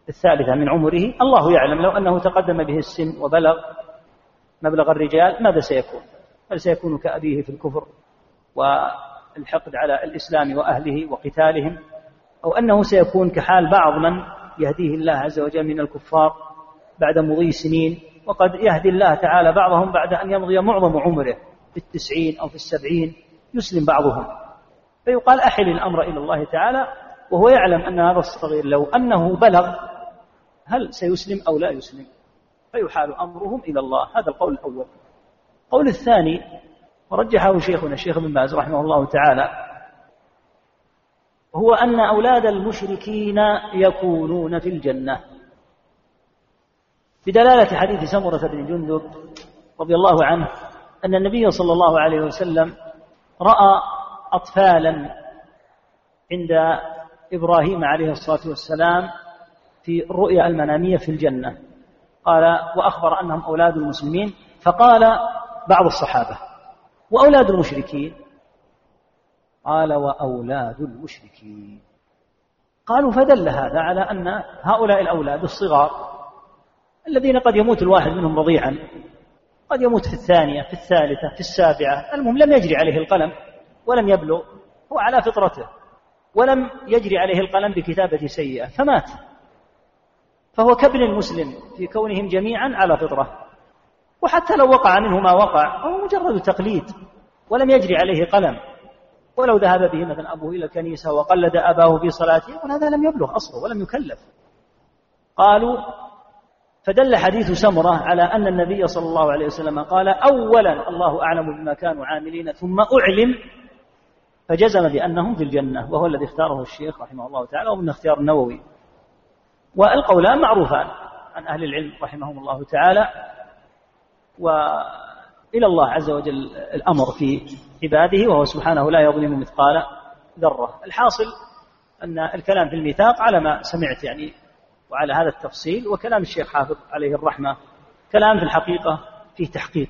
Speaker 2: الثالثة من عمره الله يعلم لو أنه تقدم به السن وبلغ مبلغ الرجال ماذا سيكون؟ هل سيكون كأبيه في الكفر والحقد على الإسلام وأهله وقتالهم أو أنه سيكون كحال بعض من يهديه الله عز وجل من الكفار بعد مضي سنين وقد يهدي الله تعالى بعضهم بعد أن يمضي معظم عمره في التسعين أو في السبعين يسلم بعضهم. فيقال أحل الأمر إلى الله تعالى وهو يعلم أن هذا الصغير لو أنه بلغ هل سيسلم أو لا يسلم؟ فيحال أمرهم إلى الله. هذا القول الأول. القول الثاني ورجحه شيخنا الشيخ ابن باز رحمه الله تعالى هو أن أولاد المشركين يكونون في الجنة. بدلالة حديث سمرة بن جندب رضي الله عنه أن النبي صلى الله عليه وسلم رأى أطفالا عند إبراهيم عليه الصلاة والسلام في الرؤيا المنامية في الجنة. قال وأخبر أنهم أولاد المسلمين. فقال بعض الصحابة وأولاد المشركين؟ قال وأولاد المشركين. قالوا فدل هذا على أن هؤلاء الأولاد الصغار الذين قد يموت الواحد منهم رضيعا قد يموت في الثانية في الثالثة في السابعة المهم لم يجري عليه القلم. ولم يبلغ هو على فطرته ولم يجري عليه القلم بكتابة سيئة فمات. فهو كابن المسلم في كونهم جميعا على فطرة. وحتى لو وقع منه ما وقع هو مجرد تقليد ولم يجري عليه قلم. ولو ذهب به مثلا أبوه إلى الكنيسة وقلد أباه في صلاته يقول هذا لم يبلغ أصله ولم يكلف. قالوا فدل حديث سمرة على أن النبي صلى الله عليه وسلم قال أولا الله أعلم بما كانوا عاملين ثم أعلم فجزم بأنهم في الجنة وهو الذي اختاره الشيخ رحمه الله تعالى ومن اختيار النووي. والقولان معروفان عن أهل العلم رحمهم الله تعالى وإلى الله عز وجل الأمر في عباده وهو سبحانه لا يظلم مثقال ذرة. الحاصل أن الكلام في الميثاق على ما سمعت يعني وعلى هذا التفصيل وكلام الشيخ حافظ عليه الرحمة. كلام في الحقيقة فيه تحقيق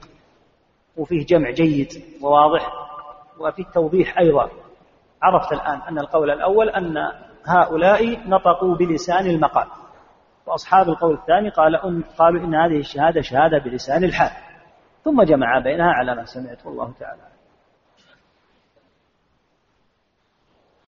Speaker 2: وفيه جمع جيد وواضح. وفيه توضيح أيضا. عرفت الآن أن القول الأول أن هؤلاء نطقوا بلسان المقال. وأصحاب القول الثاني قال قالوا إن هذه الشهادة شهادة بلسان الحال. ثم جمع بينها على ما سمعت والله تعالى